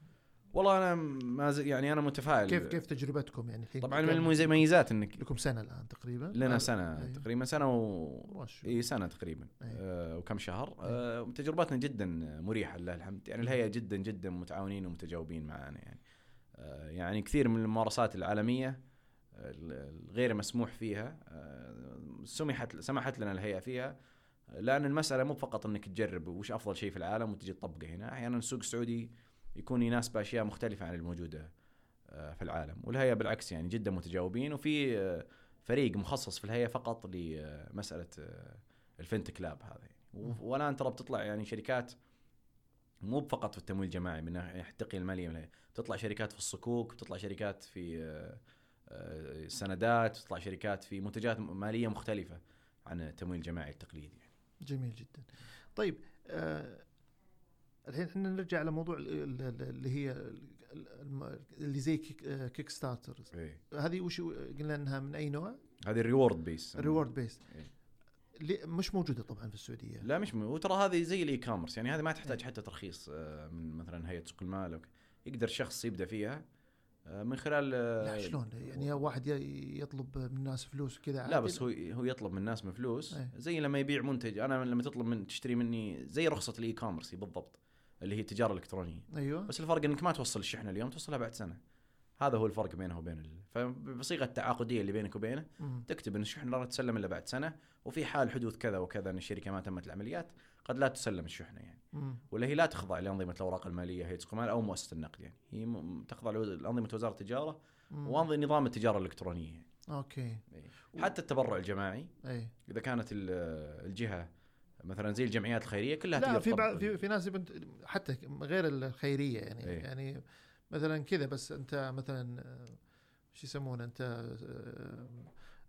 والله أنا ما زل يعني أنا متفائل. كيف كيف تجربتكم يعني الحين؟ طبعا من المميزات إنك لكم سنة الآن تقريبا؟ لنا سنة إيه. تقريبا سنة و إي سنة تقريبا. إيه. آه وكم شهر. آه تجربتنا جدا مريحة لله الحمد. يعني الهيئة جدا جدا متعاونين ومتجاوبين معنا يعني. آه يعني كثير من الممارسات العالمية الغير مسموح فيها آه سمحت سمحت لنا الهيئة فيها. لأن المسألة مو فقط إنك تجرب وش أفضل شيء في العالم وتجي تطبقه هنا. أحيانا السوق السعودي يكون يناسب اشياء مختلفة عن الموجودة آه، في العالم والهيئة بالعكس يعني جدا متجاوبين وفي آه، فريق مخصص في الهيئة فقط لمساله آه، الفنتك لاب هذا يعني. و- والآن ترى بتطلع يعني شركات مو فقط في التمويل الجماعي من ناحية التقنيه الماليه من الهيئة. بتطلع شركات في الصكوك بتطلع شركات في السندات بتطلع شركات في منتجات مالية مختلفة عن التمويل الجماعي التقليدي جميل جدا طيب آه الحين إحنا نرجع على موضوع ال- ال- ال- اللي هي اللي زي Kick, Starter إيه. هذه وش قلنا إنها من أي نوع؟ هذه ال reward base reward based إيه. مش موجودة طبعا في السعودية. لا مش م... وترى هذه زي ال e-commerce يعني هذه ما تحتاج حتى ترخيص آه، من مثلا هيئة سوق المال. يقدر شخص يبدأ فيها آه، من خلال آه، لا شلون؟ يعني واحد يطلب من الناس فلوس وكذا لا؟ بس هو هو يطلب من الناس من فلوس. إيه. زي لما يبيع منتج. أنا لما تطلب من تشتري مني زي رخصة ال e-commerce بالضبط. اللي هي التجارة الإلكترونية أيوه بس الفرق إنك ما توصل الشحنه اليوم توصلها بعد سنة هذا هو الفرق بينه وبين ال... فبصيغة التعاقديه اللي بينك وبينه مم. تكتب إن الشحنه لا تسلم إلا بعد سنة وفي حال حدوث كذا وكذا إن الشركة ما تمت العمليات قد لا تسلم الشحنه يعني مم. ولا هي لا تخضع لأنظمة الأوراق المالية هيئه سوق المال أو مؤسسة النقد يعني هي م- تخضع لأنظمة وزارة التجارة مم. ونظام التجارة الإلكترونية يعني. okay حتى التبرع الجماعي اي إذا كانت ال- الجهة مثلا زي الجمعيات الخيرية كلها لا في بعض. في, في ناس حتى غير الخيرية يعني إيه. يعني مثلا كذا بس أنت مثلا شو يسمونه أنت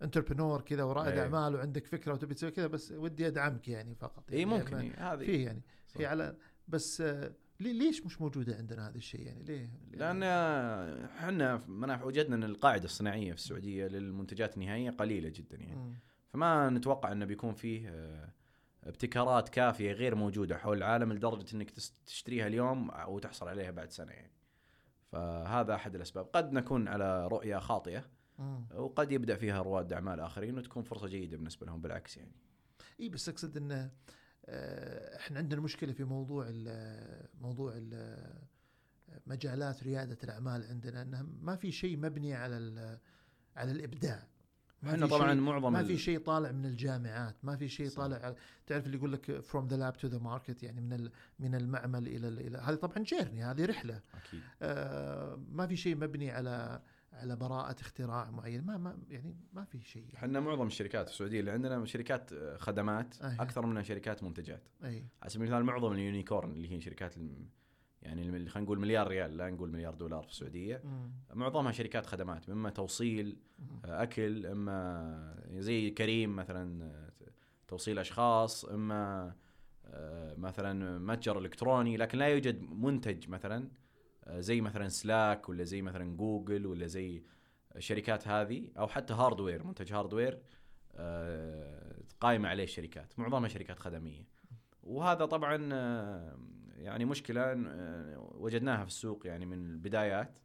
entrepreneur كذا ورائد إيه. أعمال وعندك فكرة وتبي تسوي كذا بس ودي أدعمك يعني فقط اي يعني ممكن ما- إيه، هذه في يعني. هي على بس لي- ليش مش موجودة عندنا هذا الشيء يعني ليه؟ لأن إحنا في منافع وجدنا إن القاعدة الصناعية في السعودية للمنتجات النهائية قليلة جدا يعني مم. فما نتوقع إنه بيكون فيه آه، ابتكارات كافية غير موجودة حول العالم لدرجة إنك تشتريها اليوم وتحصل عليها بعد سنة. يعني فهذا أحد الأسباب. قد نكون على رؤية خاطئة مم. وقد يبدأ فيها رواد أعمال آخرين وتكون فرصة جيدة بالنسبة لهم بالعكس يعني. إي بس أقصد انه آه، إحنا عندنا مشكلة في موضوع ال موضوع ال مجالات ريادة الأعمال عندنا إنها ما في شيء مبني على على الإبداع. إحنا طبعا معظم ما في شيء طالع من الجامعات ما في شيء. طالع تعرف اللي يقول لك from the lab to the market يعني من من المعمل إلى ال- إلى هذه طبعا journey هذه رحلة أكيد آه، ما في شيء مبني على على براءة اختراع معين ما ما يعني ما في شيء يعني. إحنا معظم الشركات في السعودية اللي عندنا شركات آه، خدمات أيه. أكثر منها شركات منتجات أي على سبيل المثال معظم ال unicorn اللي هي شركات يعني خلينا نقول مليار ريال لا نقول مليار دولار في السعودية مم. معظمها شركات خدمات إما توصيل مم. آه، أكل إما زي كريم مثلا آه، توصيل أشخاص إما آه، مثلا متجر إلكتروني لكن لا يوجد منتج مثلا زي مثلا Slack ولا زي مثلا جوجل ولا زي الشركات هذه أو حتى hardware منتج hardware قائمه عليه الشركات معظمها شركات خدمية وهذا طبعا يعني مشكلة آه، وجدناها في السوق يعني من البدايات.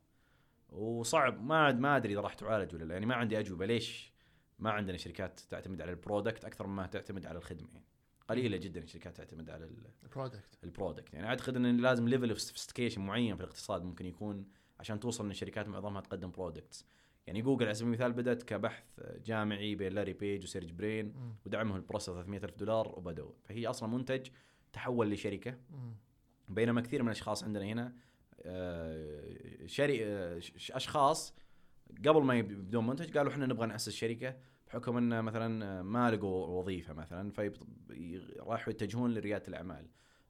وصعب ما ما أدري إذا راح تعالج ولا لا. يعني ما عندي أجوبة ليش ما عندنا شركات تعتمد على ال product أكثر مما تعتمد على الخدمة يعني. قليلة جدا الشركات تعتمد على ال- product ال product. يعني أعتقد إن لازم level of sophistication معين في الاقتصاد ممكن يكون عشان توصل إن الشركات معظمها تقدم products يعني جوجل على سبيل المثال بدأت كبحث جامعي بين لاري بيج وسيرجي برين ودعمه البروفيسور 300 ألف دولار وبدأوا. فهي أصلا منتج تحول لشركة. بينما كثير من الأشخاص عندنا هنا آه، شري آه، أشخاص قبل ما يبدون منتج قالوا إحنا نبغى نأسس شركة بحكم إن مثلا ما لقوا وظيفة مثلا فراحوا يتجهون لريادة الأعمال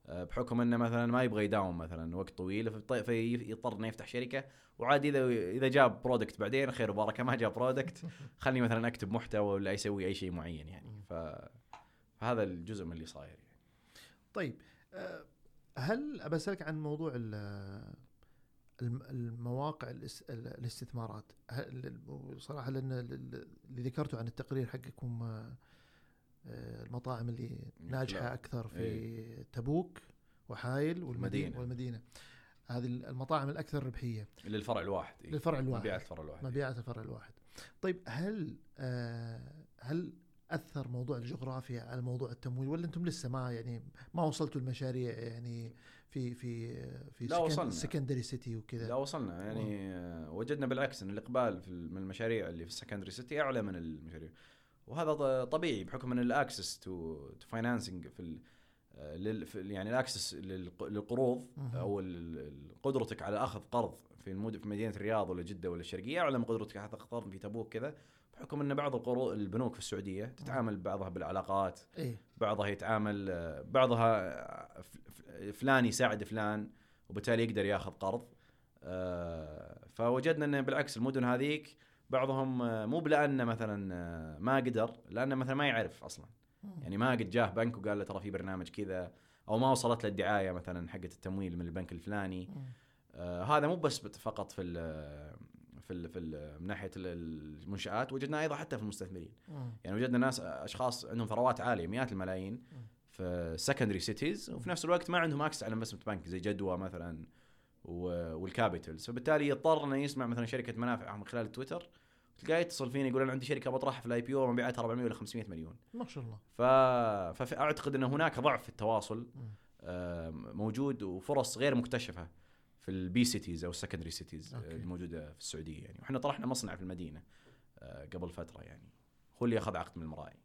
آه، بحكم إنه مثلا ما يبغى يداوم مثلا وقت طويل فيضطر انه يفتح شركة وعاد اذا إذا جاب product بعدين خير وبركة ما جاب product خلني مثلا أكتب محتوى ولا يسوي أي شيء معين يعني. فهذا الجزء من اللي صاير يعني. طيب آه، هل أبى أسألك عن موضوع ال- الم- المواقع الاس- ال- الاستثمارات صراحة لأن ال- اللي ذكرته عن التقرير حقكم آه، المطاعم اللي ناجحة. أكثر في إيه. تبوك وحايل والمدينة. والمدينة هذه المطاعم الأكثر ربحية للفرع الواحد إيه. للفرع الواحد. مبيعات الفرع الواحد مبيعات الفرع الواحد طيب هل آه، هل أثر موضوع الجغرافيا على موضوع التمويل ولا أنتم لسه ما يعني ما وصلتوا المشاريع يعني في في في لا وصلنا. secondary city لا وكذا وصلنا يعني آه، وجدنا بالعكس إن الإقبال في من المشاريع اللي في ال secondary city أعلى من المشاريع. وهذا طبيعي بحكم إن ال access to to financing في ال- لل يعني الأكسس للق- للقروض. أو قدرتك على أخذ قرض في المد... في مدينة الرياض ولا جدة ولا الشرقية اعلم قدرتك على قرض في تبوك كذا. بحكم أن بعض القروض البنوك في السعودية تتعامل بعضها بالعلاقات إيه. بعضها يتعامل بعضها فلان يساعد فلان وبالتالي يقدر ياخذ قرض. آه، فوجدنا أنه بالعكس المدن هذيك بعضهم آه، مو بلأنه مثلا آه، ما قدر لأنه مثلا ما يعرف أصلا. يعني ما قد جاه بنك وقال له ترى في برنامج كذا أو ما وصلت له الدعاية مثلا حقت التمويل من البنك الفلاني. آه هذا مو بس فقط في في ال في ال من ناحية ال- المنشآت وجدنا أيضا حتى في المستثمرين. مم. يعني وجدنا ناس أشخاص عندهم ثروات عالية مئات الملايين في secondary cities وفي نفس الوقت ما عندهم access على investment bank زي جدوى مثلا وال capitals فبالتالي يضطر إنه يسمع مثلا شركة منافع من خلال تويتر تلقاه يتصل فيني يقول أنا عندي شركة بطرحها في ال IPO مبيعاتها 400 ولا 500 مليون. ما شاء الله. ف... فاعتقد إن هناك ضعف في التواصل مم. موجود وفرص غير مكتشفة. في ال B cities أو ال secondary cities okay. الموجودة في السعودية يعني وإحنا طرحنا مصنع في المدينة آه، قبل فترة يعني هو اللي أخذ عقد من المراعي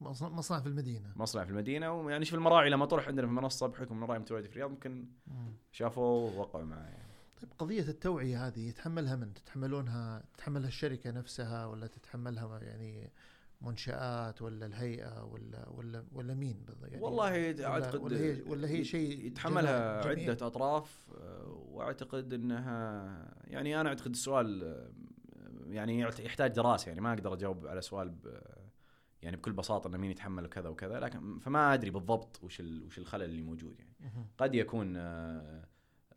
مصنع في المدينة مصنع في المدينة ويعني شوف المراعي لما طرح عندنا في المنصه بحكم المراعي متواجده في الرياض يمكن مم. شافوه ووقعوا معاه يعني. طيب قضية التوعية هذه يتحملها من؟ تتحملونها تتحملها الشركة نفسها ولا تتحملها يعني منشآت ولا الهيئة ولا ولا ولا مين؟ يعني والله ولا, أعتقد ولا هي ولا هي شيء يتحملها جميع؟ عدة أطراف آه، وأعتقد انها يعني أنا أعتقد السؤال آه، يعني يحتاج دراسة يعني ما أقدر أجاوب على سؤال يعني بكل بساطة إنه مين يتحمل وكذا وكذا لكن فما أدري بالضبط وش وش الخلل اللي موجود يعني. قد يكون آه،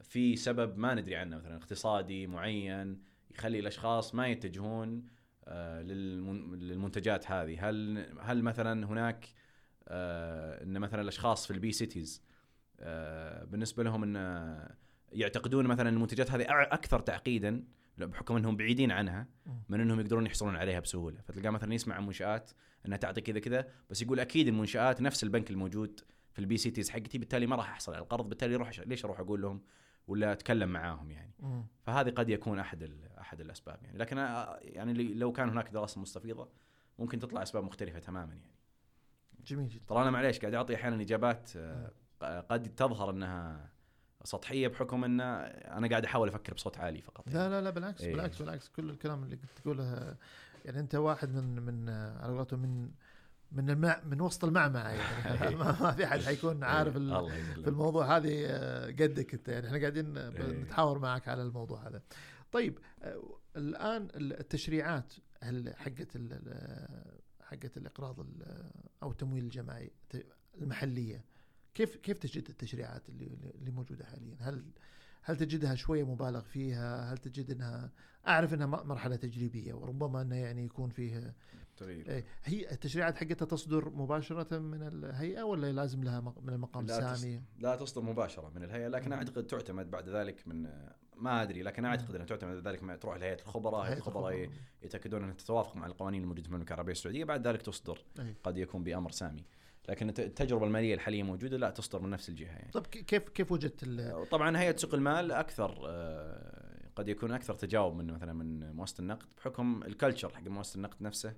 في سبب ما ندري عنه مثلا اقتصادي معين يخلي الأشخاص ما يتجهون للمنتجات هذه. هل هل مثلا هناك آه، إن مثلا الأشخاص في ال B cities آه، بالنسبة لهم إن آه، يعتقدون مثلا المنتجات هذه أكثر تعقيدا بحكم إنهم بعيدين عنها من إنهم يقدرون يحصلون عليها بسهولة. فتلقاه مثلا يسمع عن منشآت إنها تعطي كذا كذا بس يقول أكيد المنشآت نفس البنك الموجود في ال B cities حقتي بالتالي ما راح أحصل على القرض بالتالي روح ليش أروح أقول لهم ولا أتكلم معاهم يعني. فهذه قد يكون أحد أحد الأسباب يعني لكن آه، يعني لو كان هناك دراسة مستفيضة ممكن تطلع أسباب مختلفة تماما يعني جميل جدا ترى أنا معليش قاعد أعطي أحيانا إجابات آه، قد تظهر إنها سطحية بحكم إن أنا قاعد أحاول أفكر بصوت عالي فقط يعني. لا لا لا بالعكس إيه. بالعكس بالعكس كل الكلام اللي كنت تقوله يعني أنت واحد من من آه، على قولتهم من من المع من وسط المعمعة يعني ما في أحد حيكون عارف ال-. في الموضوع هذه آه، قدك أنت يعني إحنا قاعدين آه، إيه. نتحاور معك على الموضوع هذا. طيب آه، الآن التشريعات هل حقت حقت الإقراض ال- أو التمويل الجماعي المحلية كيف كيف تجد التشريعات اللي اللي موجودة حاليا؟ هل هل تجدها شوية مبالغ فيها؟ هل تجد إنها أعرف إنها مرحلة تجريبية وربما إنه يعني يكون فيه تغيير إيه، هي التشريعات حقتها تصدر مباشرة من الهيئة ولا لازم لها من المقام لا السامي؟ لا تصدر مباشرة من الهيئة لكن. أعتقد تعتمد بعد ذلك من ما أدري لكن أعتقد إنها تعتمد بعد ذلك ما تروح لهيئة الخبراء هيئة الخبراء. يتأكدون انها تتوافق مع القوانين الموجودة في المملكة العربية السعودية بعد ذلك تصدر. قد يكون بأمر سامي لكن الت- التجربة المالية الحالية موجودة لا تصدر من نفس الجهة يعني طب كيف كيف وجدت ال- طبعا هيئة سوق المال أكثر آه، قد يكون أكثر تجاوب من مثلا من مؤسسة النقد بحكم الكلتشر حق مؤسسة النقد نفسه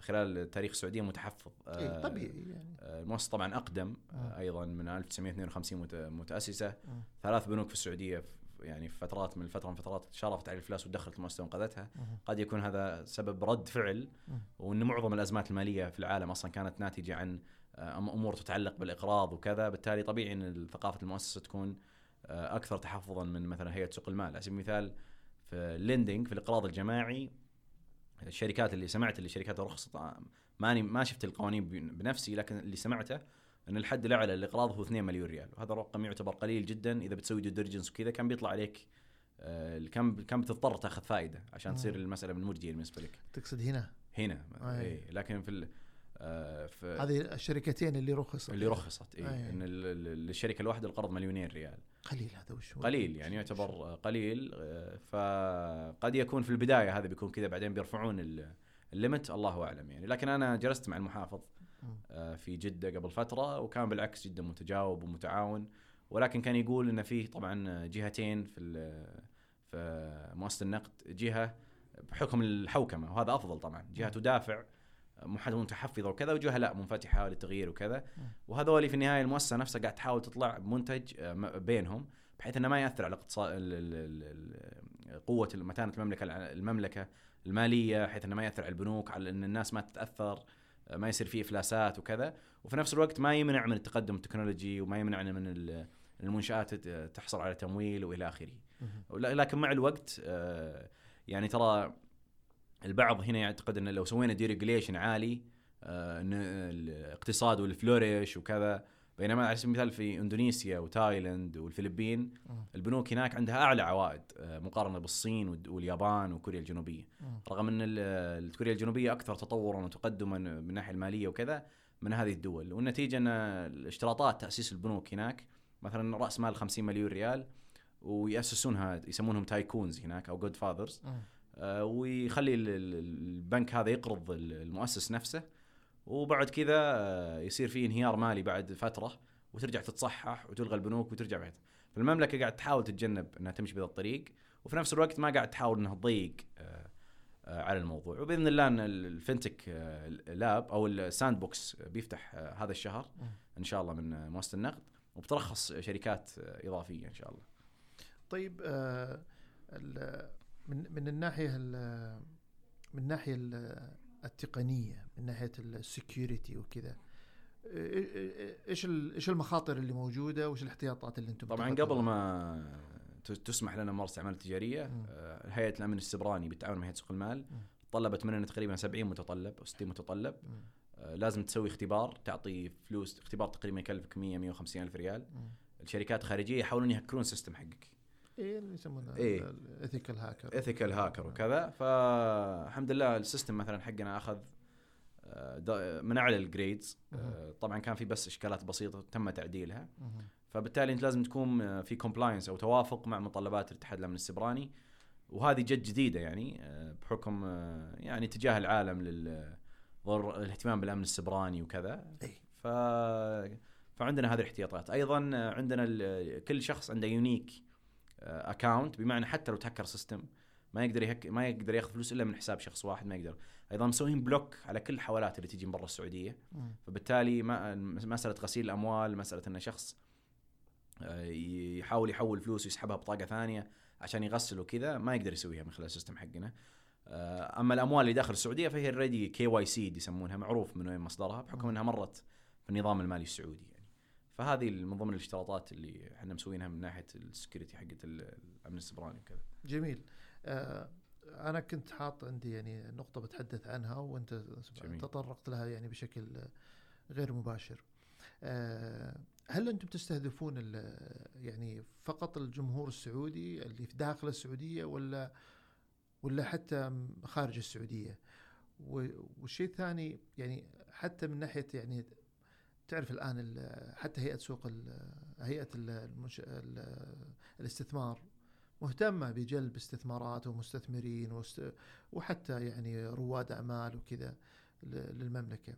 خلال تاريخ السعودية متحفظ آه، إيه، طبيعي يعني آه، المؤسسة طبعا أقدم آه، آه. أيضا من 1952 مت- متأسسة مم. ثلاث بنوك في السعودية يعني في فترات من الفترة من فترات شرفت على الإفلاس ودخلت المؤسسة وانقذتها مهم. قد يكون هذا سبب رد فعل مم. وإن معظم الأزمات المالية في العالم أصلا كانت ناتجة عن آه، أمور تتعلق بالإقراض وكذا بالتالي طبيعي إن ثقافة المؤسسة تكون آه، أكثر تحفظا من مثلا هيئة سوق المال على سبيل المثال في ال lending في الإقراض الجماعي الشركات اللي سمعت اللي شركات رخصت آه، ماني ما شفت القوانين بن- بنفسي لكن اللي سمعته إن الحد الأعلى للاقراض هو 2 مليون ريال. وهذا الرقم يعتبر قليل جدا. إذا بتسوي due diligence وكذا كان بيطلع عليك آه، كم كم بتضطر تاخذ فائدة عشان مم. تصير المسألة مو مجديه بالنسبة لك. تقصد هنا؟ هنا. أي. إيه. لكن في آه، في هذه الشركتين اللي رخصت. اللي رخصت إيه. أي. إن ال- ال- الشركة الواحدة القرض مليونين ريال. قليل هذا وش؟ قليل يعني يعتبر قليل آه، فقد يكون في البداية هذا بيكون كذا بعدين بيرفعون ال- الليمت الله أعلم يعني لكن أنا جلست مع المحافظ. آه، في جدة قبل فترة وكان بالعكس جدا متجاوب ومتعاون ولكن كان يقول إن في طبعا جهتين في في مؤسسة النقد جهة بحكم الحوكمة وهذا أفضل طبعا جهة. تدافع متحفظه وكذا وجهه لا منفتحة للتغيير وكذا. وهذول في النهاية المؤسسة نفسها قاعد تحاول تطلع بمنتج آه، بينهم بحيث إنه ما يأثر على اقتصاد قوة متانة المملكة المملكة المالية بحيث إنه ما يأثر على البنوك على إن الناس ما تتأثر آه، ما يصير فيه إفلاسات وكذا. وفي نفس الوقت ما يمنع من التقدم التكنولوجي وما يمنع من ال- المنشآت تحصل على تمويل وإلى آخره. لكن مع الوقت آه، يعني ترى البعض هنا يعتقد إن لو سوينا deregulation عالي آه، الاقتصاد و flourish وكذا بينما على سبيل المثال في إندونيسيا وتايلاند والفلبين. البنوك هناك عندها أعلى عوائد آه، مقارنة بالصين واليابان وكوريا الجنوبية. رغم إن كوريا الجنوبية أكثر تطورا وتقدما من الناحية المالية وكذا من هذه الدول والنتيجة إن الاشتراطات تأسيس البنوك هناك مثلا رأس مال 50 مليون ريال ويأسسونها يسمونهم tycoons هناك أو godfathers. ويخلي ال- ال- البنك هذا يقرض ال- المؤسس نفسه وبعد كذا آه، يصير في انهيار مالي بعد فترة وترجع تتصحح وتلغى البنوك وترجع بعد. فالمملكة قاعد تحاول تتجنب إنها تمشي بهذا الطريق وفي نفس الوقت ما قاعد تحاول إنها تضيق آه، آه، على الموضوع. وبإذن الله إن ال- ال fintech lab أو ال sandbox بيفتح هذا الشهر. إن شاء الله من مؤسسة النقد وبترخص شركات إضافية إن شاء الله. طيب آه ال- من من الناحية ال- من الناحيه ال- التقنية من ناحية ال security وكذا إيش إيش المخاطر اللي موجودة وإيش الاحتياطات اللي أنتم طبعا؟ قبل ما تسمح لنا ممارسة اعمال تجاريه مم. آه، هيئة الأمن السبراني بالتعاون مع هيئة سوق المال. طلبت مننا تقريبا 70 متطلب أو 60 متطلب. آه، لازم تسوي اختبار تعطي فلوس اختبار تقريبا يكلفك 100 150 ألف ريال. الشركات الخارجية يحاولون يهكرون ال system حقك إيه اللي يسمونه إيه. ال ethical hacker ethical hacker وكذا. فالحمد لله ال system مثلا حقنا أخذ آه، من أعلى ال grades آه، طبعا كان في بس إشكالات بسيطة تم تعديلها. فبالتالي أنت لازم تكون آه، في compliance أو توافق مع متطلبات الاتحاد الامن السبراني. وهذه جد جديدة يعني بحكم يعني اتجاه العالم لل ضر- الاهتمام بالأمن السبراني وكذا. ف فعندنا هذه الاحتياطات. أيضا عندنا كل شخص عنده unique account بمعنى حتى لو تهكر system ما يقدر يهك ما يقدر ياخذ فلوس إلا من حساب شخص واحد ما يقدر. أيضا مسويين block على كل الحوالات اللي تجي من برا السعودية. فبالتالي ما مسألة غسيل الأموال مسألة إن شخص آه، يحاول يحول فلوس ويسحبها بطاقة ثانية عشان يغسل وكذا ما يقدر يسويها من خلال ال system حقنا. آه، أما الأموال اللي داخل السعودية فهي already KYC يسمونها معروف من وين مصدرها بحكم إنها مرت في النظام المالي السعودي. فهذه من ضمن الاشتراطات اللي إحنا مسوينها من ناحية السكيورتي حقت ال- الأمن السبراني وكذا. جميل. آه أنا كنت حاط عندي يعني نقطة بتحدث عنها وأنت جميل. تطرقت لها يعني بشكل غير مباشر. آه هل أنتم تستهدفون يعني فقط الجمهور السعودي اللي في داخل السعودية ولا ولا حتى خارج السعودية؟ والشيء الثاني يعني حتى من ناحية يعني تعرف الآن ال- حتى هيئة سوق هيئة المنش... الاستثمار مهتمة بجلب استثمارات ومستثمرين وست... وحتى يعني رواد أعمال وكذا للمملكة.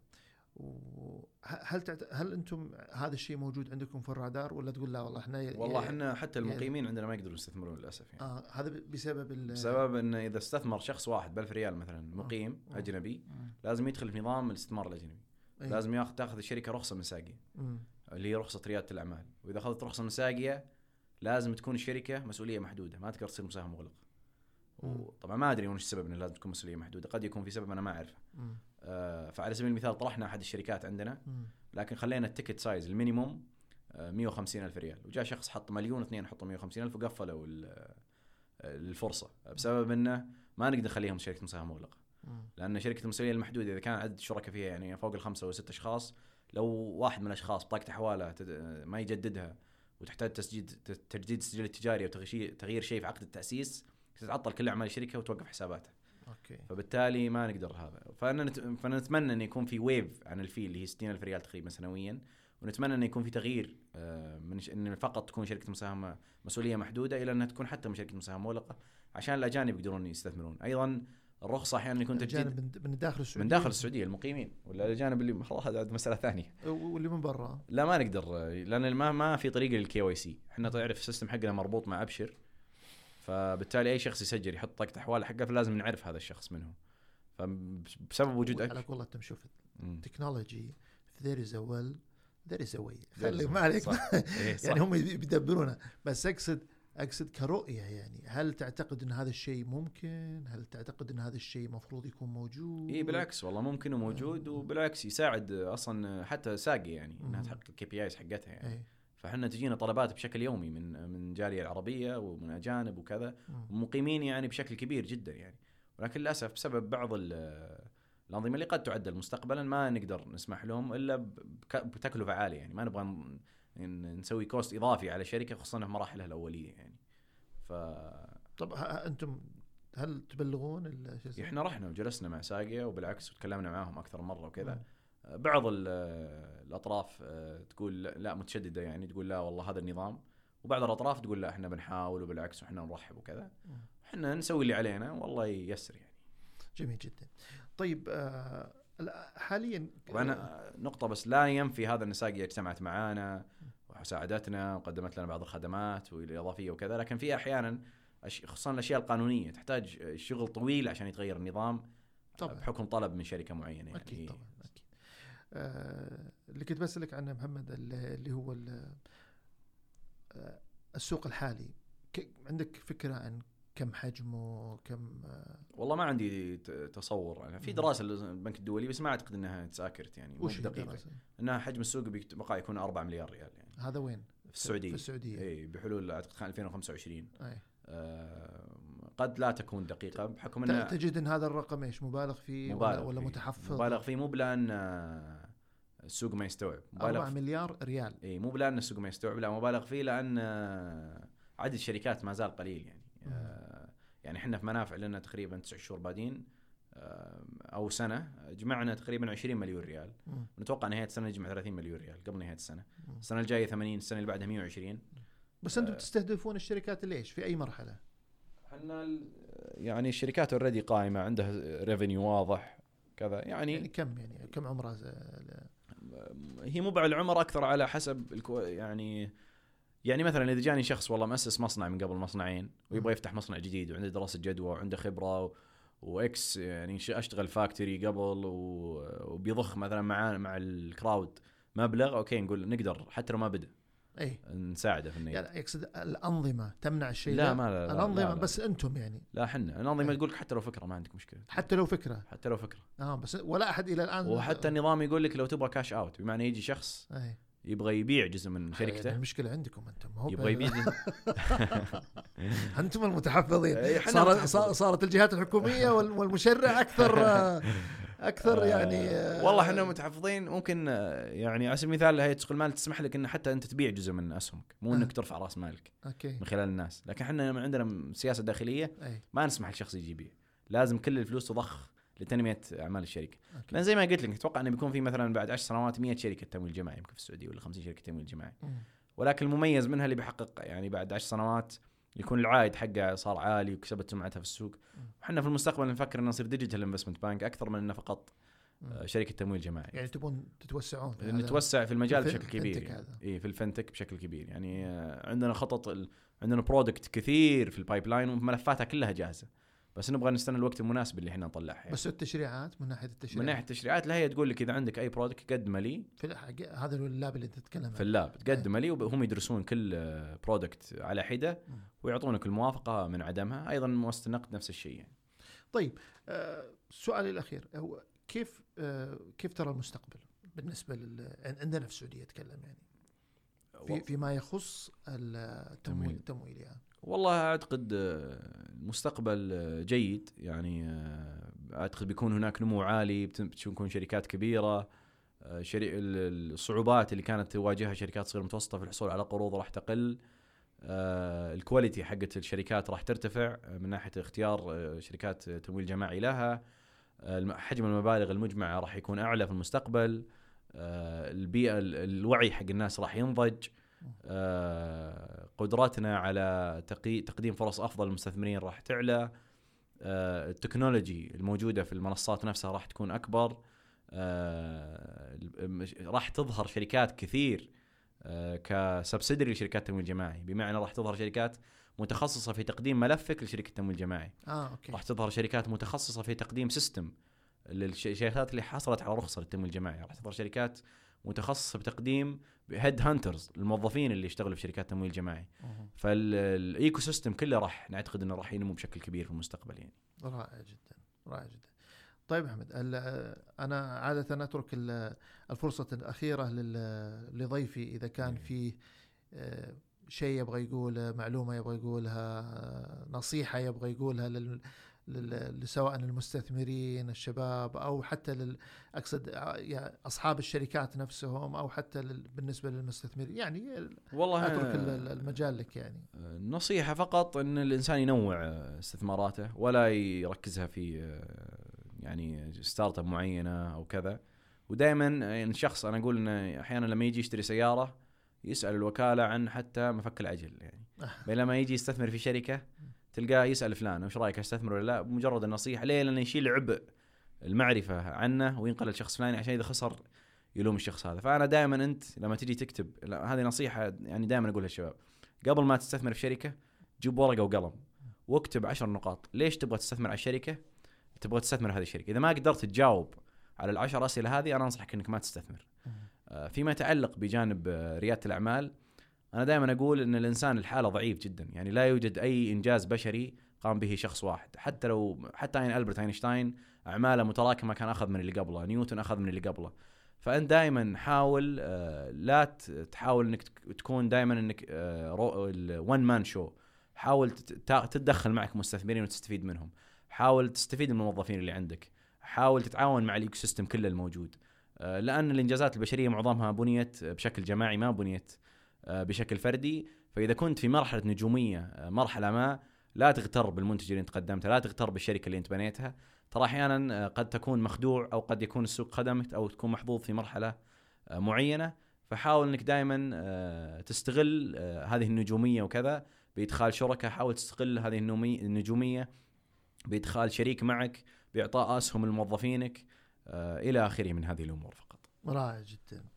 وهل تعت... هل أنتم هذا الشيء موجود عندكم في الرادار ولا تقول لا والله إحنا ي- والله إحنا حتى يعني- المقيمين عندنا ما يقدرون يستثمرون للأسف يعني آه هذا بسبب ال... بسبب انه إذا استثمر شخص واحد ب 1000 ريال مثلا مقيم آه. أجنبي مم. لازم يدخل في نظام الاستثمار الأجنبي إيه. لازم ياخذ تاخذ الشركة رخصة SAGIA مم. اللي هي رخصة ريادة الأعمال وإذا أخذت رخصة SAGIA لازم تكون الشركة مسؤولية محدودة ما تقدر تصير مساهم مغلق. وطبعا ما أدري وش السبب انه لازم تكون مسؤولية محدودة قد يكون في سبب أنا ما أعرفه. آه فعلى سبيل المثال طرحنا أحد الشركات عندنا مم. لكن خلينا ال ticket size ال minimum آه 150 ألف ريال وجاء شخص حط مليون اثنين حطوا 150 ألف وقفلوا آه، الفرصة بسبب إنه ما نقدر نخليهم شركة مساهمه مغلقة. لأن شركة المسؤوليه المحدودة إذا كان عدد الشركاء فيها يعني فوق الخمسه أو ست أشخاص لو واحد من الأشخاص بطاقته حواله ما يجددها وتحتاج تسجيل تجديد السجل التجاري أو تغيير شيء في عقد التأسيس تتعطل كل أعمال الشركة وتوقف حساباتها أوكي. فبالتالي ما نقدر هذا. فأنا نت... فنتمنى انه يكون في waive عن الـ fee اللي هي 60 ألف ريال تقريبا سنويا ونتمنى انه يكون في تغيير آه، من. إن فقط تكون شركة مساهمه مسؤولية محدودة إلى إنها تكون حتى من شركة مساهمة مغلقة عشان الأجانب يقدرون يستثمرون. أيضا الرخصة أحيانا يكون تجديد من داخل السعودية. من داخل السعودية المقيمين. ولا الأجانب اللي هذا مسألة ثانية. واللي من برا. لا ما نقدر لأن ما ما في طريقه لل KYC إحنا تعرف ال system حقنا مربوط مع أبشر. فبالتالي أي شخص يسجل يحط بطاقة احوال حقه فلازم نعرف هذا الشخص منه فبسبب وجود على أك... قولتهم شوف. التكنولوجي there is a will ذير از خلي ما عليك. إيه،. يعني هم بيدبرونها بس أقصد أقصد كرؤية يعني هل تعتقد إن هذا الشيء ممكن؟ هل تعتقد إن هذا الشيء المفروض يكون موجود؟ اي بالعكس والله ممكن وموجود وبالعكس يساعد أصلا حتى ساقي يعني إنها. تحقق ال KPIs حقتها يعني اي فإحنا تجينا طلبات بشكل يومي من من الجاليه العربية ومن أجانب وكذا. ومقيمين يعني بشكل كبير جدا يعني ولكن للأسف بسبب بعض ال- الأنظمة اللي قد تعدل مستقبلا ما نقدر نسمح لهم إلا بتكلفة عالية يعني ما نبغى ن- ن- نسوي كوست إضافي على الشركة خصوصا في مراحلها الأولية يعني. ف طب أنتم هل تبلغون؟ إحنا رحنا وجلسنا مع ساقيا وبالعكس وتكلمنا معاهم أكثر مرة وكذا. مم. بعض ال- الأطراف آه، تقول لا- متشددة يعني تقول لا والله هذا النظام. وبعض الأطراف تقول لا إحنا بنحاول وبالعكس وإحنا نرحب وكذا. إحنا نسوي اللي علينا والله ييسر يعني. جميل جدا. طيب آه حاليا طبعا آه، نقطة بس لا ينفي هذا إن ساقيا اجتمعت معانا. وساعدتنا وقدمت لنا بعض الخدمات والإضافية وكذا لكن في أحيانا خصوصا الأشياء القانونية تحتاج شغل طويل عشان يتغير النظام طبعا. بحكم طلب من شركة معينة يعني. أكيد طبعا أكيد. آه اللي كنت بسألك عنه محمد اللي هو آه السوق الحالي. عندك فكرة عن كم حجمه كم آه؟ والله ما عندي تصور أنا. في مم. دراسة للبنك الدولي بس ما أعتقد إنها تساكرت يعني وش دقيقة؟ إنها حجم السوق بيتوقع يكون 4 مليار ريال يعني. هذا وين؟ في السعودية. في السعودية. اي بحلول أعتقد 2025 أي. آه قد لا تكون دقيقة بحكم انها تجد إن هذا الرقم إيش؟ مبالغ فيه مبالغ ولا, ولا فيه. متحفظ؟ مبالغ فيه مو بلان آه، السوق ما يستوعب. 4 مبالغ مليار ريال. اي مو بلان السوق ما يستوعب لا مبالغ فيه لأن آه، عدد الشركات ما زال قليل يعني. آه، يعني إحنا في منافع لنا تقريبا تسع شهور بعدين آه، أو سنة جمعنا تقريبا 20 مليون ريال مم. نتوقع نهاية السنة نجمع 30 مليون ريال قبل نهاية السنة. السنة الجاية 80 السنة اللي بعدها 120 بس أنتم آه. تستهدفون الشركات إيش؟ في أي مرحلة؟ إحنا يعني الشركات already قائمة عندها revenue واضح كذا يعني يعني كم يعني كم عمرها هي مو على العمر أكثر على حسب الكو يعني يعني مثلا إذا جاني شخص والله مؤسس مصنع من قبل مصنعين ويبغى يفتح مصنع جديد وعنده دراسة جدوى وعنده خبرة و... وإكس يعني أشتغل فاكتوري قبل. وبيضخ مثلا مع مع الكراود مبلغ أوكي نقول نقدر حتى لو ما بدأ اي نساعده في النية يعني يقصد الأنظمة تمنع الشيء لا؟ ما لا لا الأنظمة لا لا. بس أنتم يعني لا إحنا الأنظمة إيه. تقول لك حتى لو فكرة ما عندك مشكلة حتى لو فكرة حتى لو فكرة آه بس ولا أحد إلى الآن وحتى النظام يقول لك لو تبغى cash out بمعنى يجي شخص اي يبغى يبيع جزء من يعني شركته. المشكلة عندكم أنتم. هو يبغى يبيع أنتم المتحفظين. صارت. صارت الجهات الحكومية وال- والمشرع أكثر آه، أكثر يعني آه، آه، والله إحنا متحفظين. ممكن آه، يعني على سبيل المثال هيئه سوق المال تسمح لك إن حتى أنت تبيع جزء من أسهمك. مو آه. انك ترفع رأس مالك أوكي. من خلال الناس. لكن إحنا عندنا سياسة داخلية ما نسمح لشخص يجي يبيع. لازم كل الفلوس تضخ. لتنمية أعمال الشركة أوكي. لأن زي ما قلت لك أتوقع إنه بيكون في مثلا بعد 10 سنوات 100 شركة تمويل جماعي يمكن في السعودية ولا 50 شركة تمويل جماعي مم. ولكن المميز منها اللي بيحقق يعني بعد 10 سنوات يكون العائد حقه صار عالي وكسبت سمعتها في السوق وحنا في المستقبل نفكر ان نصير digital investment bank أكثر من إنه فقط. آه، شركة تمويل جماعي يعني تبون تتوسعون في؟ نتوسع في المجال في بشكل كبير يعني. اي في ال fintech بشكل كبير يعني آه، عندنا خطط ال... عندنا product كثير في ال pipeline وملفاتها كلها جاهزة بس نبغى نستنى الوقت المناسب اللي إحنا نطلعها يعني. بس التشريعات من ناحية التشريعات من ناحية التشريعات لا هي تقول لك إذا عندك أي product قدمه لي في هذا ال lab اللي تتكلم في عنه ال lab تقدمه لي وهم يدرسون كل product على حدة. ويعطونك الموافقة من عدمها أيضا مؤسسة النقد نفس الشيء يعني. طيب آه سؤالي الأخير هو كيف آه كيف ترى المستقبل بالنسبة لل عندنا في السعودية أتكلم يعني في فيما يخص التمويل تمويل. التمويل يعني والله أعتقد آه، المستقبل آه، جيد. يعني آه، أعتقد بيكون هناك نمو عالي بت- بتكون شركات كبيرة شري... ال- الصعوبات اللي كانت تواجهها شركات صغيرة متوسطة في الحصول على قروض راح تقل. الكواليتي حقت الشركات راح ترتفع من ناحية اختيار شركات تمويل جماعي لها. حجم المبالغ المجمعه راح يكون أعلى في المستقبل. البيئة ال- الوعي حق الناس راح ينضج. قدراتنا على تقي- تقديم فرص أفضل للمستثمرين راح تعلى. آه، ال technology الموجودة في المنصات نفسها راح تكون أكبر. آه، راح تظهر شركات كثير آه، ك subsidiary لشركات التمويل الجماعي. بمعنى راح تظهر شركات متخصصة في تقديم ملفك لشركة التمويل الجماعي. آه أوكي. راح تظهر شركات متخصصة في تقديم system للشركات اللي حصلت على رخصة للتمويل الجماعي. راح تظهر شركات متخصصة بتقديم head hunters الموظفين اللي يشتغلوا في شركات تمويل جماعي مهم. فال ecosystem كله راح نعتقد إنه راح ينمو بشكل كبير في المستقبل يعني رائع جدا رائع جدا طيب أحمد أنا عادة أترك ال- الفرصة الأخيرة لضيفي إذا كان. فيه آه، شيء يبغى يقوله معلومة يبغى يقولها نصيحة يبغى يقولها سواء المستثمرين الشباب أو حتى لل أقصد يعني أصحاب الشركات نفسهم أو حتى لل- بالنسبة للمستثمرين. يعني والله أترك ال- المجال لك يعني. نصيحة فقط إن الإنسان ينوع آه، استثماراته ولا يركزها في آه، يعني ستارت أب معينة أو كذا. ودائما يعني الشخص أنا أقول إنه أحيانا لما يجي يشتري سيارة يسأل الوكالة عن حتى مفك العجل يعني. بينما يجي يستثمر في شركة تلقاه يسأل فلان وش رأيك أستثمر ولا لا؟ بمجرد النصيحة ليه لأنه يشيل عبء المعرفة عنه وينقل لشخص فلاني عشان إذا خسر يلوم الشخص هذا. فأنا دائما أنت لما تجي تكتب هذه نصيحة يعني دائما أقولها للشباب. قبل ما تستثمر في شركة جيب ورقة وقلم واكتب عشر نقاط. ليش تبغى تستثمر على الشركة؟ تبغى تستثمر هذه الشركة. إذا ما قدرت تجاوب على العشر أسئلة هذه أنا أنصحك إنك ما تستثمر. آه، فيما يتعلق بجانب آه، ريادة الأعمال أنا دائما أقول إن الإنسان لحاله ضعيف جدا. يعني لا يوجد أي إنجاز بشري قام به شخص واحد. حتى لو حتى يعني ألبرت أينشتاين أعماله متراكمة كان أخذ من اللي قبله نيوتن أخذ من اللي قبله. فأنت دائما حاول آه، لا تحاول إنك تك- تكون دائما إنك one man show حاول تتدخل معك مستثمرين وتستفيد منهم. حاول تستفيد من الموظفين اللي عندك. حاول تتعاون مع ال ecosystem كله الموجود. آه، لأن الإنجازات البشرية معظمها بنيت بشكل جماعي ما بنيت بشكل فردي. فإذا كنت في مرحلة نجومية آه، مرحلة ما لا تغتر بالمنتج اللي أنت قدمته لا تغتر بالشركة اللي أنت بنيتها. ترى أحيانا آه، قد تكون مخدوع أو قد يكون السوق خدمك أو تكون محظوظ في مرحلة آه، معينة. فحاول إنك دائما تستغل آه، هذه النجومية وكذا بإدخال شركاء حاول تستغل هذه النجومية بإدخال شريك معك بإعطاء آسهم لموظفينك آه، إلى آخره من هذه الأمور فقط. رائع جدا. آه،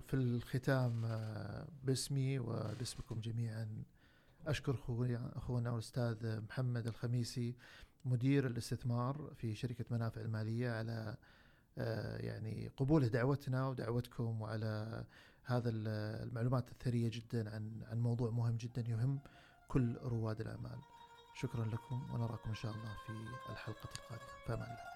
في الختام آه، باسمي وباسمكم جميعا أشكر أخونا الأستاذ محمد الخميسي مدير الاستثمار في شركة منافع المالية على آه، يعني قبوله دعوتنا ودعوتكم وعلى هذا ال- المعلومات الثرية جدا عن عن موضوع مهم جدا يهم كل رواد الأعمال. شكرا لكم ونراكم إن شاء الله في الحلقة القادمة. فأمان الله.